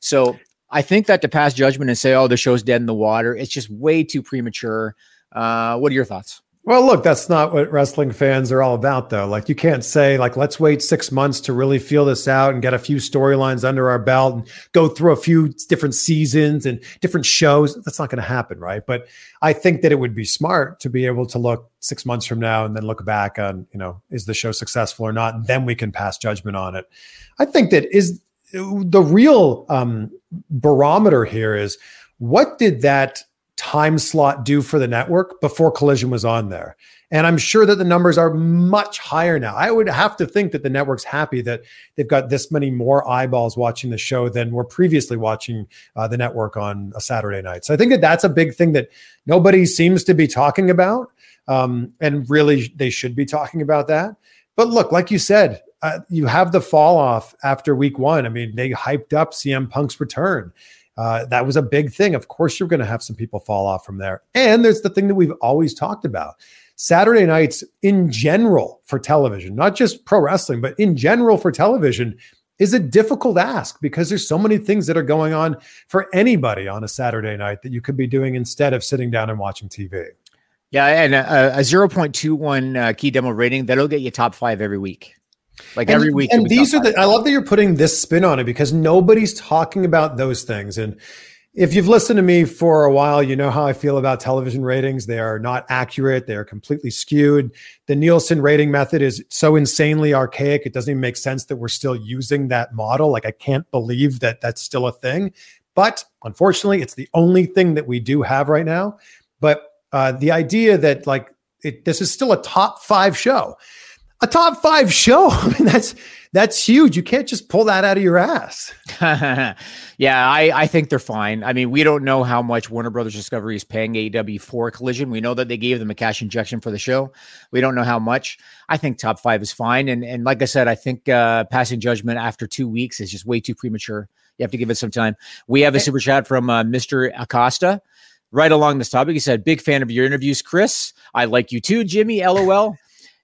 So I think that to pass judgment and say, "Oh, the show's dead in the water," it's just way too premature. Uh, what are your thoughts? Well, look, that's not what wrestling fans are all about, though. Like, you can't say, like, let's wait six months to really feel this out and get a few storylines under our belt and go through a few different seasons and different shows. That's not going to happen, right? But I think that it would be smart to be able to look six months from now and then look back on, you know, is the show successful or not? And then we can pass judgment on it. I think that is the real um, barometer here is what did that time slot due for the network before collision was on there. And i'm sure that the numbers are much higher now. I would have to think that the network's happy that they've got this many more eyeballs watching the show than were previously watching uh, the network on a saturday night. So i think that that's a big thing that nobody seems to be talking about um, and really they should be talking about that. But look like you said uh, you have the fall off after week one. I mean they hyped up cm punk's return uh, that was a big thing. Of course, you're going to have some people fall off from there. And there's the thing that we've always talked about Saturday nights in general for television, not just pro wrestling, but in general for television, is a difficult ask because there's so many things that are going on for anybody on a Saturday night that you could be doing instead of sitting down and watching TV. Yeah, and a, a 0.21 uh, key demo rating that'll get you top five every week. Like and, every week. And these are the, I love that you're putting this spin on it because nobody's talking about those things. And if you've listened to me for a while, you know how I feel about television ratings. They are not accurate, they are completely skewed. The Nielsen rating method is so insanely archaic, it doesn't even make sense that we're still using that model. Like, I can't believe that that's still a thing. But unfortunately, it's the only thing that we do have right now. But uh, the idea that, like, it, this is still a top five show a top five show. [laughs] I mean, that's that's huge. You can't just pull that out of your ass. [laughs] yeah, I, I think they're fine. I mean, we don't know how much Warner Brothers Discovery is paying AEW for Collision. We know that they gave them a cash injection for the show. We don't know how much. I think top five is fine. And and like I said, I think uh, passing judgment after two weeks is just way too premature. You have to give it some time. We have a super chat from uh, Mr. Acosta. Right along this topic, he said, "Big fan of your interviews, Chris. I like you too, Jimmy. LOL."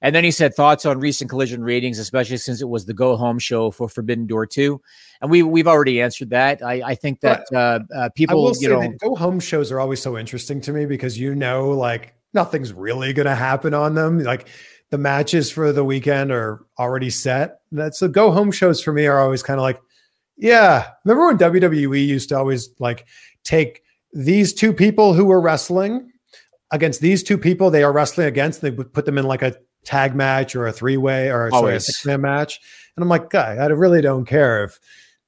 And then he said thoughts on recent collision ratings, especially since it was the go home show for Forbidden Door 2. And we, we've already answered that. I, I think that uh, uh, people, you know, go home shows are always so interesting to me because you know, like, nothing's really going to happen on them. Like, the matches for the weekend are already set. That's the go home shows for me are always kind of like, yeah. Remember when WWE used to always like take these two people who were wrestling against these two people they are wrestling against, they would put them in like a tag match or a three way or sorry, a six man match. And I'm like, guy, I really don't care if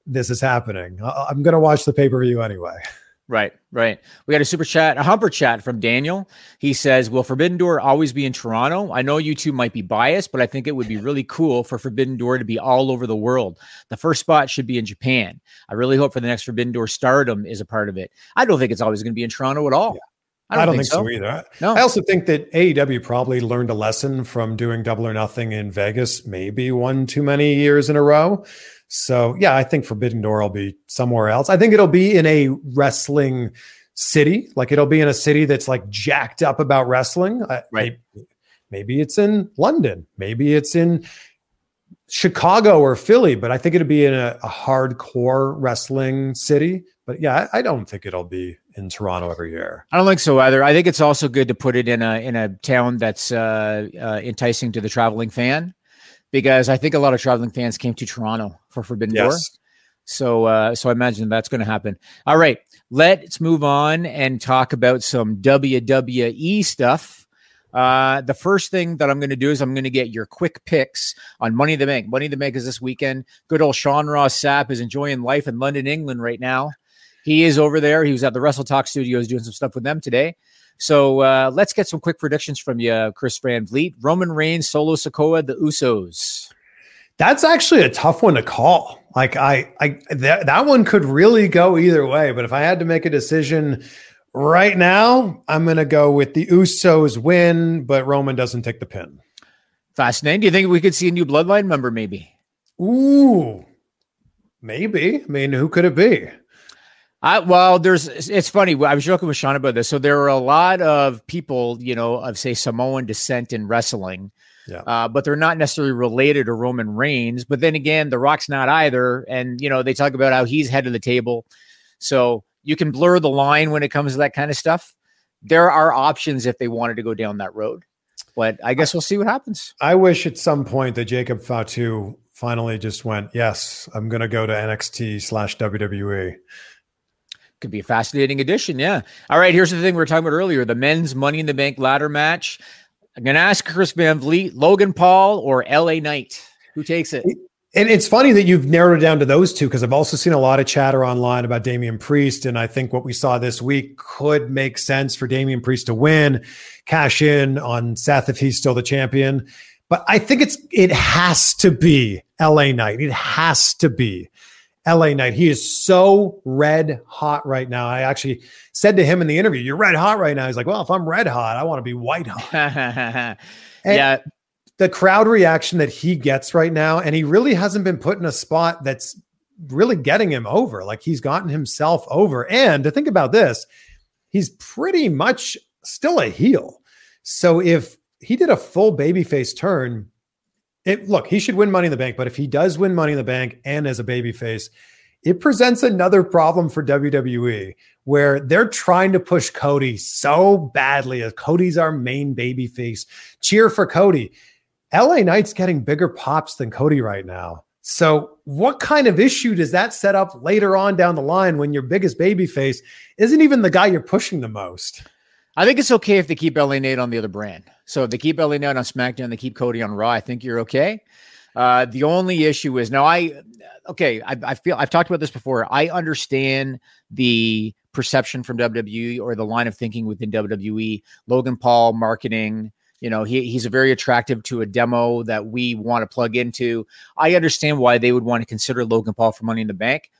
this is happening. I'm going to watch the pay per view anyway. [laughs] Right, right. We got a super chat, a humper chat from Daniel. He says, Will Forbidden Door always be in Toronto? I know you two might be biased, but I think it would be really cool for Forbidden Door to be all over the world. The first spot should be in Japan. I really hope for the next Forbidden Door stardom is a part of it. I don't think it's always going to be in Toronto at all. Yeah. I don't, I don't think, think so. so. either. No. I also think that AEW probably learned a lesson from doing double or nothing in Vegas, maybe one too many years in a row. So yeah, I think Forbidden Door will be somewhere else. I think it'll be in a wrestling city, like it'll be in a city that's like jacked up about wrestling. Right. Maybe, maybe it's in London. Maybe it's in Chicago or Philly, but I think it'll be in a, a hardcore wrestling city. But yeah, I, I don't think it'll be in Toronto every year. I don't think so either. I think it's also good to put it in a in a town that's uh, uh, enticing to the traveling fan, because I think a lot of traveling fans came to Toronto for Forbidden yes. Door. So uh, so I imagine that's going to happen. All right, let's move on and talk about some WWE stuff. Uh, the first thing that I'm going to do is I'm going to get your quick picks on Money in the Bank. Money in the Bank is this weekend. Good old Sean Ross Sapp is enjoying life in London, England right now. He is over there. He was at the Wrestle Talk Studios doing some stuff with them today. So uh, let's get some quick predictions from you, Chris Van Vliet. Roman Reigns, Solo Sikoa, the Usos. That's actually a tough one to call. Like I, I that, that one could really go either way. But if I had to make a decision right now, I'm going to go with the Usos win, but Roman doesn't take the pin. Fascinating. Do you think we could see a new Bloodline member? Maybe. Ooh, maybe. I mean, who could it be? I, well, there's, it's funny. I was joking with Sean about this. So there are a lot of people, you know, of say Samoan descent in wrestling, yeah. Uh, but they're not necessarily related to Roman Reigns. But then again, The Rock's not either. And, you know, they talk about how he's head of the table. So you can blur the line when it comes to that kind of stuff. There are options if they wanted to go down that road. but I guess we'll see what happens. I wish at some point that Jacob Fatu finally just went, yes, I'm going to go to NXT slash WWE. Could be a fascinating addition. Yeah. All right. Here's the thing we were talking about earlier the men's Money in the Bank ladder match. I'm going to ask Chris Van Vliet, Logan Paul, or LA Knight. Who takes it? And it's funny that you've narrowed it down to those two because I've also seen a lot of chatter online about Damian Priest. And I think what we saw this week could make sense for Damian Priest to win, cash in on Seth if he's still the champion. But I think it's it has to be LA Knight. It has to be LA Knight. He is so red hot right now. I actually said to him in the interview, You're red hot right now. He's like, Well, if I'm red hot, I want to be white hot. [laughs] yeah. The crowd reaction that he gets right now, and he really hasn't been put in a spot that's really getting him over. Like he's gotten himself over. And to think about this, he's pretty much still a heel. So if he did a full babyface turn. It, look, he should win Money in the Bank, but if he does win Money in the Bank and as a babyface, it presents another problem for WWE where they're trying to push Cody so badly as Cody's our main babyface. Cheer for Cody. LA Knight's getting bigger pops than Cody right now. So, what kind of issue does that set up later on down the line when your biggest babyface isn't even the guy you're pushing the most? I think it's okay if they keep LA Knight on the other brand. So if they keep LA Knight on SmackDown, they keep Cody on Raw. I think you're okay. Uh, the only issue is now I okay. I, I feel I've talked about this before. I understand the perception from WWE or the line of thinking within WWE. Logan Paul marketing. You know, he, he's very attractive to a demo that we want to plug into. I understand why they would want to consider Logan Paul for Money in the Bank.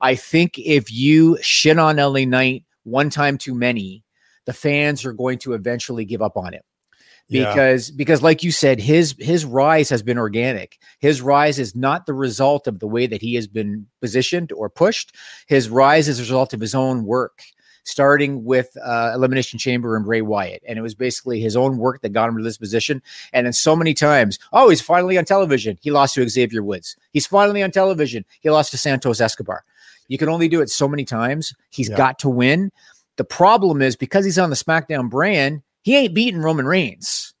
I think if you shit on LA Knight one time too many, the fans are going to eventually give up on him. Because yeah. because like you said his his rise has been organic. His rise is not the result of the way that he has been positioned or pushed. His rise is a result of his own work starting with uh, elimination chamber and bray wyatt. And it was basically his own work that got him to this position. And then so many times oh he's finally on television. He lost to xavier woods. He's finally on television. He lost to santos escobar. You can only do it so many times. He's yeah. got to win the problem is because he's on the SmackDown brand, he ain't beating Roman Reigns.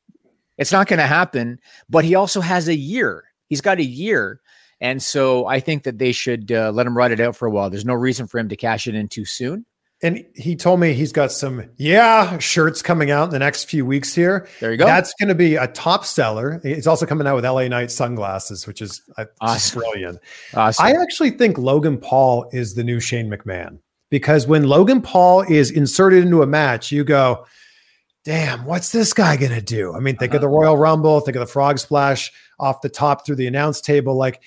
It's not going to happen. But he also has a year. He's got a year. And so I think that they should uh, let him ride it out for a while. There's no reason for him to cash it in too soon. And he told me he's got some, yeah, shirts coming out in the next few weeks here. There you go. That's going to be a top seller. He's also coming out with LA Knight sunglasses, which is uh, awesome. brilliant. Awesome. I actually think Logan Paul is the new Shane McMahon because when Logan Paul is inserted into a match, you go, damn, what's this guy going to do? I mean, think of the uh-huh. Royal Rumble, think of the frog splash off the top through the announce table. Like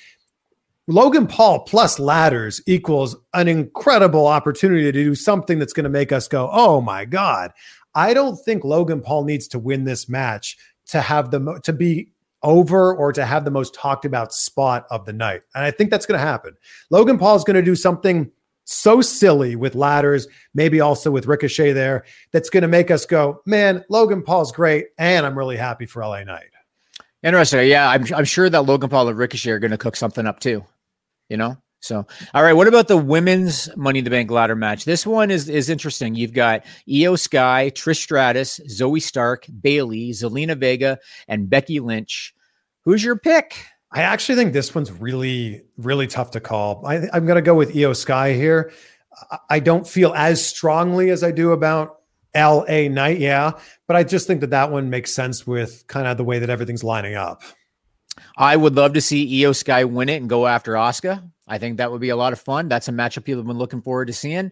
Logan Paul plus ladders equals an incredible opportunity to do something that's going to make us go, oh my God. I don't think Logan Paul needs to win this match to have the to be over or to have the most talked about spot of the night. And I think that's going to happen. Logan Paul is going to do something so silly with ladders, maybe also with Ricochet there, that's going to make us go, man, Logan Paul's great. And I'm really happy for LA Knight. Interesting. Yeah, I'm, I'm sure that Logan Paul and Ricochet are going to cook something up too, you know? So, all right. What about the women's Money in the Bank ladder match? This one is is interesting. You've got Iyo Sky, Trish Stratus, Zoey Stark, Bayley, Zelina Vega, and Becky Lynch. Who's your pick? I actually think this one's really, really tough to call. I, am going to go with Iyo Sky here. I don't feel as strongly as I do about LA Knight, yeah, but I just think that that one makes sense with kind of the way that everything's lining up. I would love to see Iyo Sky win it and go after Asuka. I think that would be a lot of fun. That's a matchup people have been looking forward to seeing.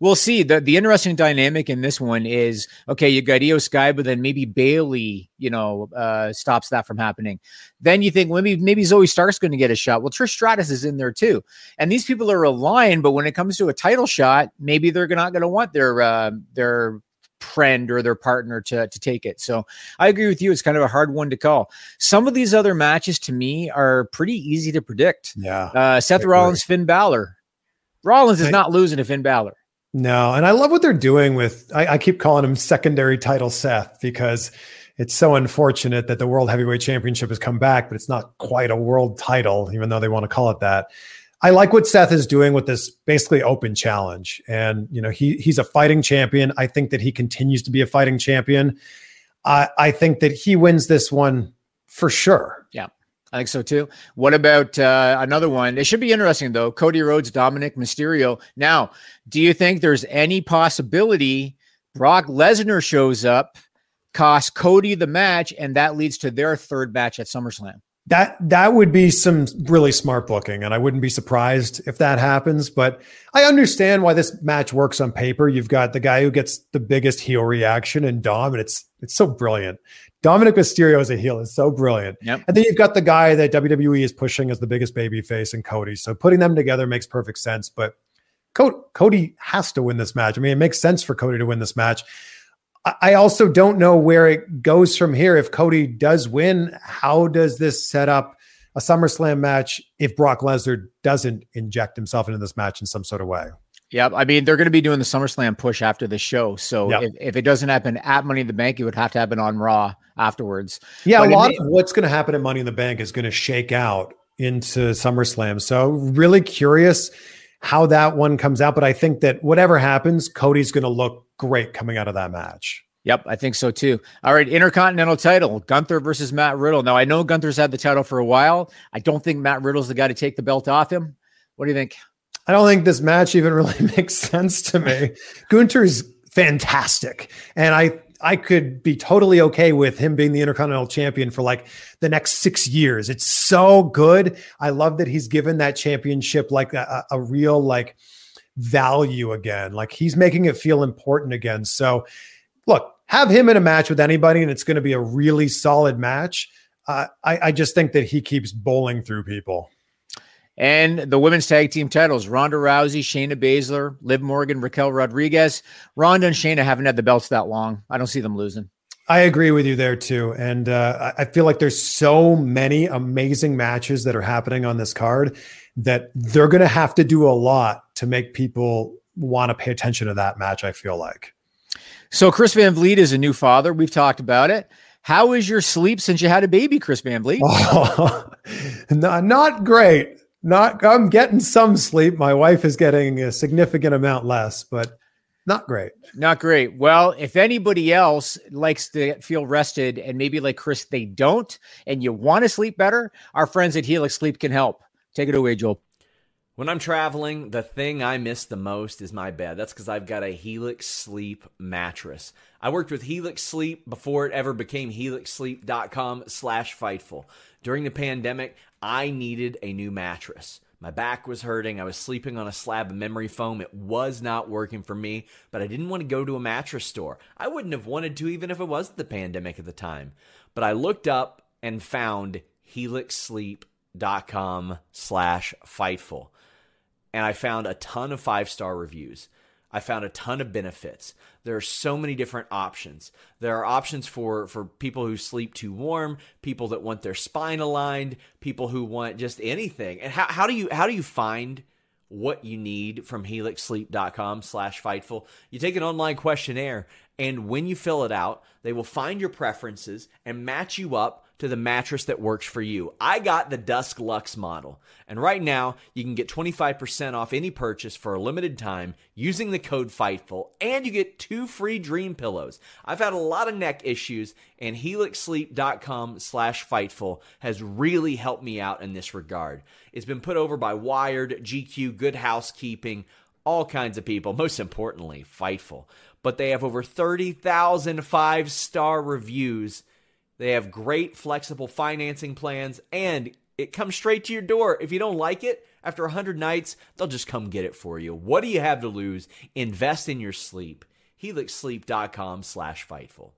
We'll see. The the interesting dynamic in this one is okay, you got Iyo Sky, but then maybe Bayley, you know, uh, stops that from happening. Then you think well, maybe maybe Zoey Stark's going to get a shot. Well, Trish Stratus is in there too, and these people are aligned. But when it comes to a title shot, maybe they're not going to want their uh, their friend or their partner to, to take it. So I agree with you. It's kind of a hard one to call. Some of these other matches to me are pretty easy to predict. Yeah. Uh, Seth Rollins, Finn Balor. Rollins is not losing to Finn Balor. No, and I love what they're doing with. I, I keep calling him secondary title Seth because it's so unfortunate that the World Heavyweight Championship has come back, but it's not quite a world title, even though they want to call it that. I like what Seth is doing with this basically open challenge. And, you know, he he's a fighting champion. I think that he continues to be a fighting champion. I, I think that he wins this one for sure. Yeah. I think so too. What about uh, another one? It should be interesting though. Cody Rhodes, Dominic Mysterio. Now, do you think there's any possibility Brock Lesnar shows up, costs Cody the match, and that leads to their third match at SummerSlam? That that would be some really smart booking, and I wouldn't be surprised if that happens. But I understand why this match works on paper. You've got the guy who gets the biggest heel reaction in Dom, and it's it's so brilliant. Dominic Mysterio as a heel is so brilliant. Yep. And then you've got the guy that WWE is pushing as the biggest baby face in Cody. So putting them together makes perfect sense. But Cody has to win this match. I mean, it makes sense for Cody to win this match. I also don't know where it goes from here. If Cody does win, how does this set up a SummerSlam match if Brock Lesnar doesn't inject himself into this match in some sort of way? Yeah, I mean they're going to be doing the SummerSlam push after the show, so yep. if, if, it doesn't happen at Money in the Bank, it would have to happen on Raw afterwards. Yeah, but a lot may- of what's going to happen at Money in the Bank is going to shake out into SummerSlam. So really curious how that one comes out, but I think that whatever happens, Cody's going to look great coming out of that match. Yep, I think so too. All right, Intercontinental title, Gunther versus Matt Riddle. Now I know Gunther's had the title for a while. I don't think Matt Riddle's the guy to take the belt off him. What do you think? I don't think this match even [laughs] really makes sense to me. Gunther's fantastic, and I I could be totally okay with him being the Intercontinental Champion for like the next six years. It's so good. I love that he's given that championship like a, a real like value again. Like he's making it feel important again. So look, have him in a match with anybody, and it's going to be a really solid match. Uh, I, I just think that he keeps bowling through people. And the women's tag team titles Ronda Rousey, Shayna Baszler, Liv Morgan, Raquel Rodriguez. Ronda and Shayna haven't had the belts that long. I don't see them losing. I agree with you there too. And uh, I feel like there's so many amazing matches that are happening on this card that they're going to have to do a lot to make people want to pay attention to that match. I feel like. So Chris Van Vliet is a new father. We've talked about it. How is your sleep since you had a baby, Chris Van Vliet? [laughs] Oh, not, not great. Not I'm getting some sleep. My wife is getting a significant amount less, but not great. Not great. Well, if anybody else likes to feel rested and maybe like Chris, they don't, and you want to sleep better, our friends at Helix Sleep can help. Take it away, Joel. When I'm traveling, the thing I miss the most is my bed. That's because I've got a Helix Sleep mattress. I worked with Helix Sleep before it ever became helixsleep.com slash fightful. During the pandemic, I needed a new mattress. My back was hurting. I was sleeping on a slab of memory foam. It was not working for me, but I didn't want to go to a mattress store. I wouldn't have wanted to even if it was the pandemic at the time. But I looked up and found helixsleep.com slash fightful and I found a ton of five star reviews. I found a ton of benefits. There are so many different options. There are options for for people who sleep too warm, people that want their spine aligned, people who want just anything. And how, how do you how do you find what you need from helixsleep.com slash fightful you take an online questionnaire and when you fill it out they will find your preferences and match you up to the mattress that works for you. I got the Dusk Lux model, and right now you can get 25% off any purchase for a limited time using the code FIGHTFUL, and you get two free dream pillows. I've had a lot of neck issues, and helixsleep.com slash FIGHTFUL has really helped me out in this regard. It's been put over by Wired, GQ, Good Housekeeping, all kinds of people, most importantly, Fightful. But they have over 30,000 five star reviews they have great flexible financing plans and it comes straight to your door. If you don't like it, after 100 nights, they'll just come get it for you. What do you have to lose? Invest in your sleep. HelixSleep.com slash Fightful.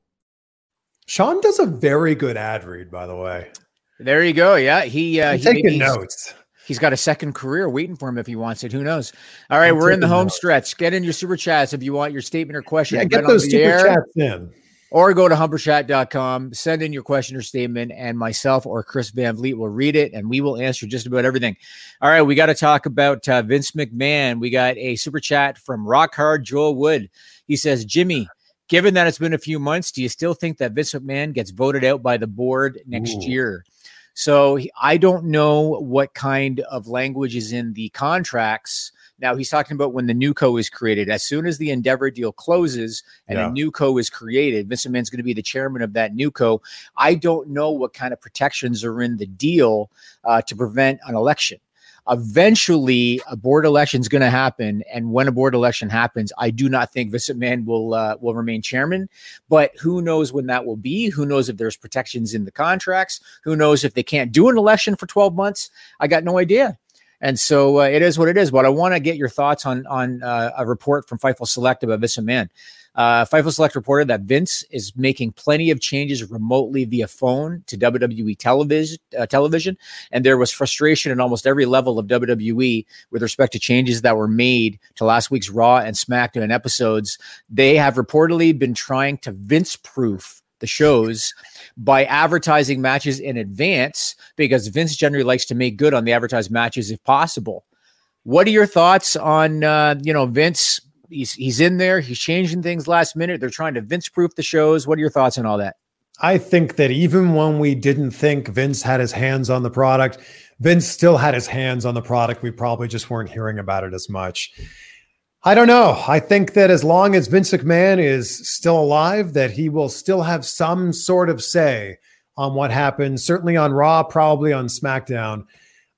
Sean does a very good ad read, by the way. There you go. Yeah, he uh, he taking notes. He's got a second career waiting for him if he wants it. Who knows? All right, I'm we're in the home notes. stretch. Get in your super chats if you want your statement or question. Yeah, get those super air. chats in or go to humberchat.com, send in your question or statement, and myself or Chris Van Vliet will read it and we will answer just about everything. All right, we got to talk about uh, Vince McMahon. We got a super chat from Rock Hard Joel Wood. He says, Jimmy, given that it's been a few months, do you still think that Vince McMahon gets voted out by the board next Ooh. year? So I don't know what kind of language is in the contracts Now he's talking about when the new co is created. As soon as the Endeavor deal closes and Yeah. a new co is created, Vince McMahon's going to be the chairman of that new co. I don't know what kind of protections are in the deal uh, to prevent an election. Eventually, a board election is going to happen, and when a board election happens, I do not think Vince McMahon will uh, will remain chairman. But who knows when that will be? Who knows if there's protections in the contracts? Who knows if they can't do an election for 12 months? I got no idea. And so uh, it is what it is. But I want to get your thoughts on on uh, a report from Fightful Select about Vince McMahon. Uh, Fightful Select reported that Vince is making plenty of changes remotely via phone to WWE television. Uh, television, and there was frustration at almost every level of WWE with respect to changes that were made to last week's Raw and SmackDown episodes. They have reportedly been trying to Vince-proof the shows by advertising matches in advance because Vince generally likes to make good on the advertised matches if possible. What are your thoughts on uh, you know Vince? He's he's in there. He's changing things last minute. They're trying to Vince proof the shows. What are your thoughts on all that? I think that even when we didn't think Vince had his hands on the product, Vince still had his hands on the product. We probably just weren't hearing about it as much. I don't know. I think that as long as Vince McMahon is still alive, that he will still have some sort of say on what happens, certainly on Raw, probably on SmackDown.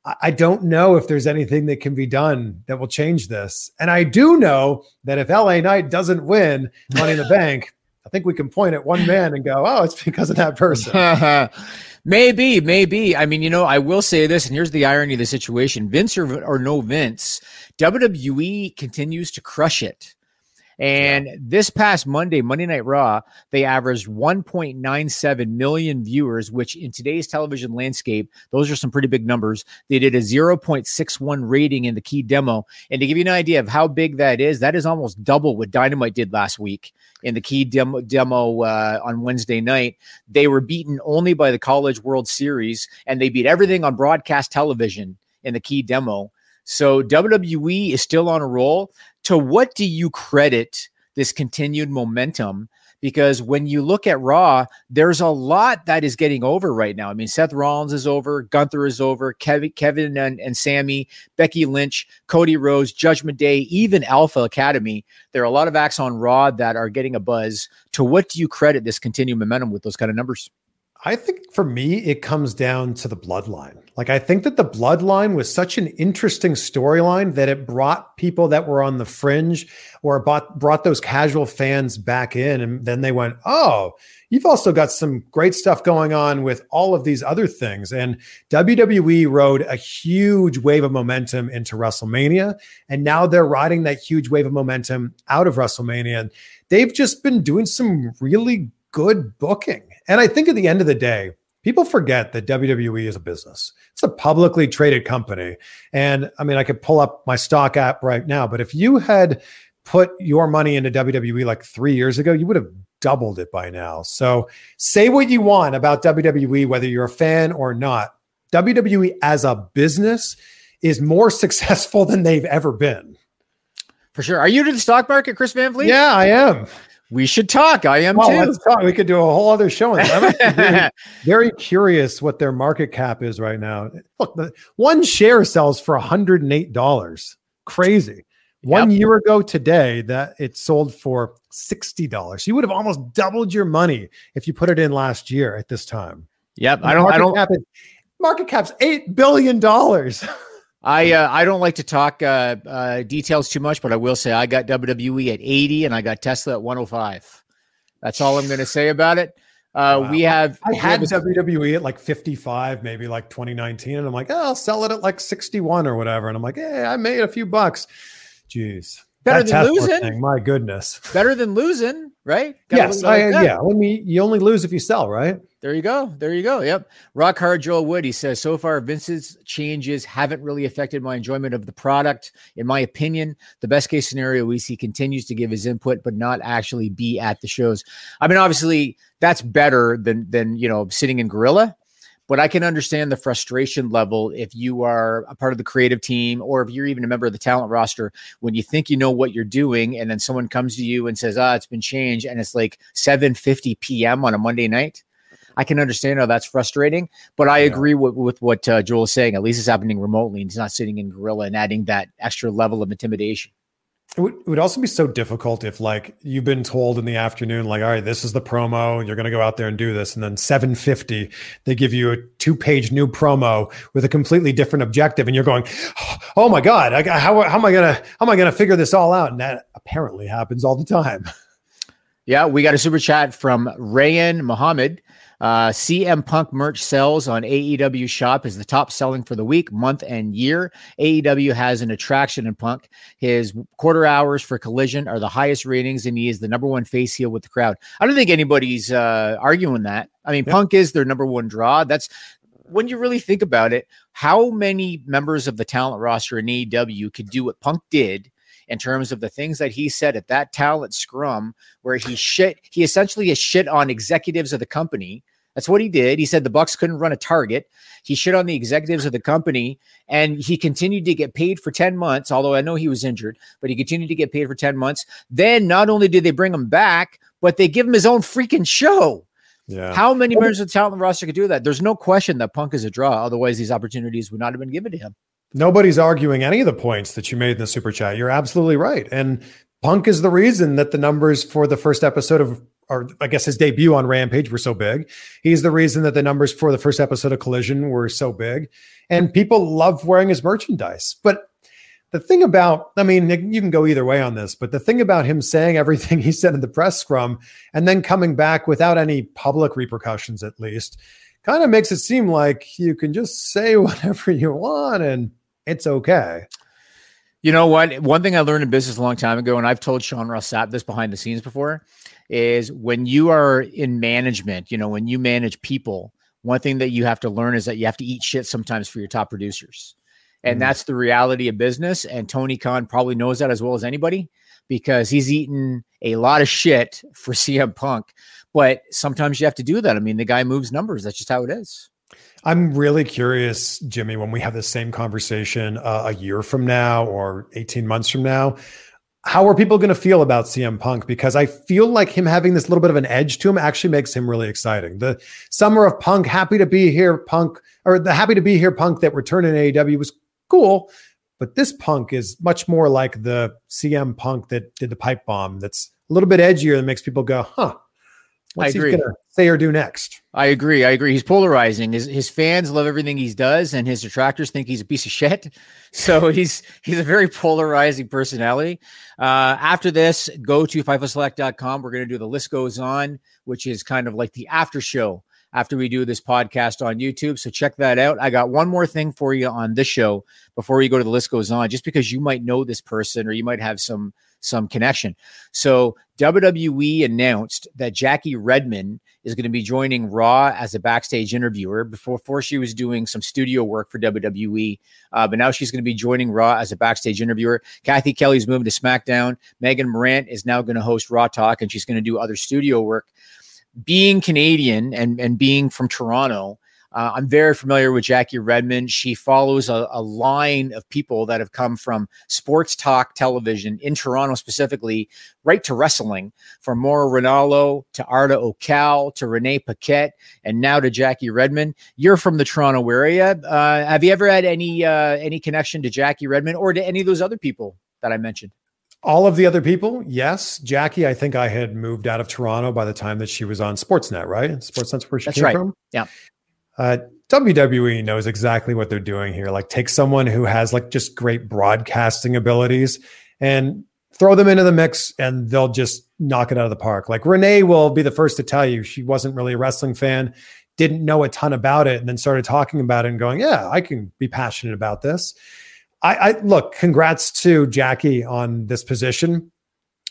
I- don't know if there's anything that can be done that will change this. And I do know that if LA Knight doesn't win Money in the Bank, I think we can point at one man and go, oh, it's because of that person. [laughs] maybe, maybe. I mean, you know, I will say this, and here's the irony of the situation: Vince or, or no Vince, WWE continues to crush it. And this past Monday, Monday Night Raw, they averaged 1.97 million viewers, which in today's television landscape, those are some pretty big numbers. They did a 0.61 rating in the key demo. And to give you an idea of how big that is, that is almost double what Dynamite did last week in the key demo, demo uh, on Wednesday night. They were beaten only by the College World Series, and they beat everything on broadcast television in the key demo. So WWE is still on a roll. To what do you credit this continued momentum? Because when you look at Raw, there's a lot that is getting over right now. I mean, Seth Rollins is over, Gunther is over, Kevin, Kevin and, and Sammy, Becky Lynch, Cody Rhodes, Judgment Day, even Alpha Academy. There are a lot of acts on Raw that are getting a buzz. To what do you credit this continued momentum with those kind of numbers? I think for me, it comes down to the bloodline. Like, I think that the bloodline was such an interesting storyline that it brought people that were on the fringe or brought, brought those casual fans back in. And then they went, Oh, you've also got some great stuff going on with all of these other things. And WWE rode a huge wave of momentum into WrestleMania. And now they're riding that huge wave of momentum out of WrestleMania. And they've just been doing some really good booking. And I think at the end of the day, people forget that WWE is a business. It's a publicly traded company. And I mean, I could pull up my stock app right now, but if you had put your money into WWE like three years ago, you would have doubled it by now. So say what you want about WWE, whether you're a fan or not. WWE as a business is more [laughs] successful than they've ever been. For sure. Are you to the stock market, Chris Van Vliet? Yeah, I am. We should talk. I am Well, too. let's talk. We could do a whole other show. I'm very, [laughs] very curious what their market cap is right now. Look, the one share sells for $108. Crazy. One Yep. year ago today, that it sold for $60. You would have almost doubled your money if you put it in last year at this time. Yep. I don't. I market don't. Cap is, market cap's $8 billion. [laughs] I uh, I don't like to talk uh, uh, details too much, but I will say I got WWE at 80 and I got Tesla at 105. That's all I'm going to say about it. Uh, Wow. We have. I had have a- WWE at like 55, maybe like 2019. And I'm like, oh, I'll sell it at like 61 or whatever. And I'm like, hey, I made a few bucks. Jeez. Better That than losing. thing, my goodness. better than losing, right? Gotta yes. look at it I, like yeah. I mean, you only lose if you sell, right? There you go. There you go. Yep. Rock hard Joel Wood. He says, so far, Vince's changes haven't really affected my enjoyment of the product. In my opinion, the best case scenario is he continues to give his input, but not actually be at the shows. I mean, obviously, that's better than than you know sitting in gorilla. But I can understand the frustration level if you are a part of the creative team or if you're even a member of the talent roster when you think you know what you're doing and then someone comes to you and says, "Ah, it's been changed," and it's like 7:50 p.m. on a Monday night. I can understand how that's frustrating, but I Yeah. agree with, with what uh, Joel is saying. At least it's happening remotely and he's not sitting in Gorilla and adding that extra level of intimidation. It would, it would also be so difficult if like you've been told in the afternoon, like, all right, this is the promo. You're going to go out there and do this. And then 750, they give you a two page new promo with a completely different objective. And you're going, oh, oh my God, I, how, how am I going to, how am I going to figure this all out? And that apparently happens all the time. Yeah, we got a super chat from Rayan Muhammad. Uh, CM Punk merch sells on AEW shop is the top selling for the week, month, and year. AEW has an attraction in Punk. His quarter hours for Collision are the highest ratings, and he is the number one face heel with the crowd. I don't think anybody's uh, arguing that. I mean, Yeah. Punk is their number one draw. That's when you really think about it. How many members of the talent roster in AEW could do what Punk did? In terms of the things that he said at that talent scrum, where he shit, he essentially has shit on executives of the company. That's what he did. He said the Bucks couldn't run a target. He shit on the executives of the company, and he continued to get paid for 10 months, although I know he was injured, but he continued to get paid for 10 months. Then not only did they bring him back, but they give him his own freaking show. Yeah. How many members of the talent roster could do that? There's no question that Punk is a draw. Otherwise, these opportunities would not have been given to him. Nobody's arguing any of the points that you made in the super chat. You're absolutely right. And Punk is the reason that the numbers for the first episode of, or I guess his debut on Rampage were so big. He's the reason that the numbers for the first episode of Collision were so big. And people love wearing his merchandise. But the thing about, I mean, you can go either way on this, but the thing about him saying everything [laughs] he said in the press scrum and then coming back without any public repercussions, at least, kind of makes it seem like you can just say [laughs] whatever you want and it's okay. You know what? One thing I learned in business a long time ago, and I've told Sean Ross Sapp this behind the scenes before, is when you are in management, you know, when you manage people, one thing that you have to learn is that you have to eat shit sometimes for your top producers. And Mhm. that's the reality of business. And Tony Khan probably knows that as well as anybody because he's eaten a lot of shit for [laughs] CM Punk. But sometimes you have to do that. I mean, the guy moves numbers. That's just how it is. I'm really curious, Jimmy, when we have the same conversation uh, a year from now or 18 months from now, how are people going to feel about CM Punk? Because I feel like him having this little bit of an edge to him actually makes him really exciting. The summer of Punk, happy to be here, Punk, or the happy to be here Punk that returned in AEW was cool. But this Punk is much more like the CM Punk that did the pipe bomb. That's a little bit edgier that makes people go, huh, what's agree. he going to say or do next? I agree. I agree. He's polarizing. His his fans love everything he does, and his detractors think he's a piece of shit. [laughs] So he's he's a very polarizing personality. Uh, after this, go to FightfulSelect.com. We're going to do the list goes on, which is kind of like the after show after we do this podcast on YouTube. So check that out. I got one more thing for you on this show before we go to the list goes on, just because you might know this person or you might have some some connection. So WWE announced that Jackie Redmond is going to be joining Raw as a backstage interviewer. Before, before she was doing some studio work for WWE, uh, but now she's going to be joining Raw as a backstage interviewer. Kathy Kelly's moving to SmackDown. Megan Morant is now going to host Raw Talk, and she's going to do other studio work. Being Canadian and and being from Toronto, uh, I'm very familiar with Jackie Redmond. She follows a, a line of people that have come from sports talk television in Toronto specifically, right to wrestling, from Mauro Ranallo to Arda Ocal to Renee Paquette, and now to Jackie Redmond. You're from the Toronto area. Uh, have you ever had any uh, any connection to Jackie Redmond or to any of those other people that I mentioned? All of the other people, yes. Jackie, I think I had moved out of Toronto by the time that she was on Sportsnet, right? Sportsnet's where she That's came right. from. Yeah. Uh, WWE knows exactly what they're doing here. Like, take someone who has like just great broadcasting abilities and throw them into the mix, and they'll just knock it out of the park. Like Renee will be the first to tell you she wasn't really a wrestling fan, didn't know a ton about it, and then started talking about it and going, "Yeah, I can be passionate about this." I, I look, congrats to Jackie on this position.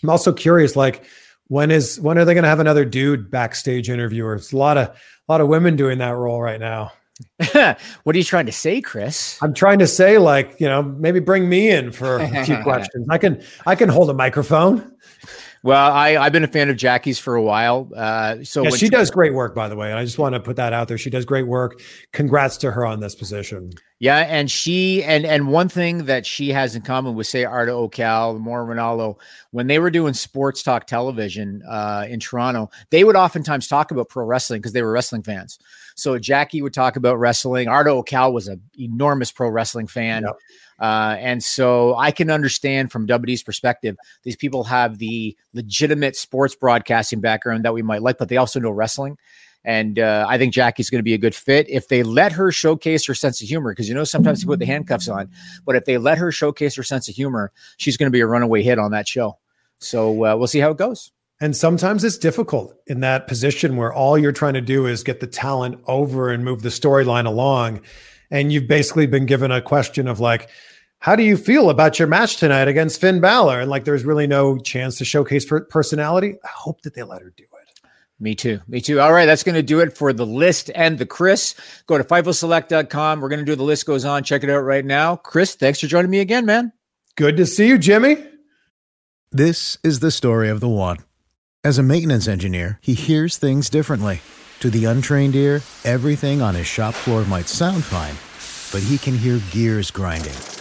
I'm also curious, like, when is when are they going to have another dude backstage interviewer? It's a lot of a lot of women doing that role right now. [laughs] what are you trying to say, Chris? I'm trying to say, like, you know, maybe bring me in for a few [laughs] questions. I can I can hold a microphone. Well, I, I've been a fan of Jackie's for a while. Uh, so yeah, she does great work, by the way. And I just want to put that out there. She does great work. Congrats to her on this position. Yeah, and she and and one thing that she has in common with say Arda Ocal, Mauro Ranallo, when they were doing sports talk television uh, in Toronto, they would oftentimes talk about pro wrestling because they were wrestling fans. So Jackie would talk about wrestling. Arda Ocal was an enormous pro wrestling fan. Yep. Uh, and so I can understand from WWE's perspective, these people have the legitimate sports broadcasting background that we might like, but they also know wrestling. And uh, I think Jackie's going to be a good fit if they let her showcase her sense of humor. Because you know sometimes you put the handcuffs on, but if they let her showcase her sense of humor, she's going to be a runaway hit on that show. So uh, we'll see how it goes. And sometimes it's difficult in that position where all you're trying to do is get the talent over and move the storyline along. And you've basically been given a question of like, how do you feel about your match tonight against Finn Balor? And like, there's really no chance to showcase for personality. I hope that they let her do it. Me too. Me too. All right. That's going to do it for the list and Ya Chris. Go to FightfulSelect.com. We're going to do the list goes on. Check it out right now. Chris, thanks for joining me again, man. Good to see you, Jimmy. This is the story of the one. As a maintenance engineer, he hears things differently. To the untrained ear, everything on his shop floor might sound fine, but he can hear gears grinding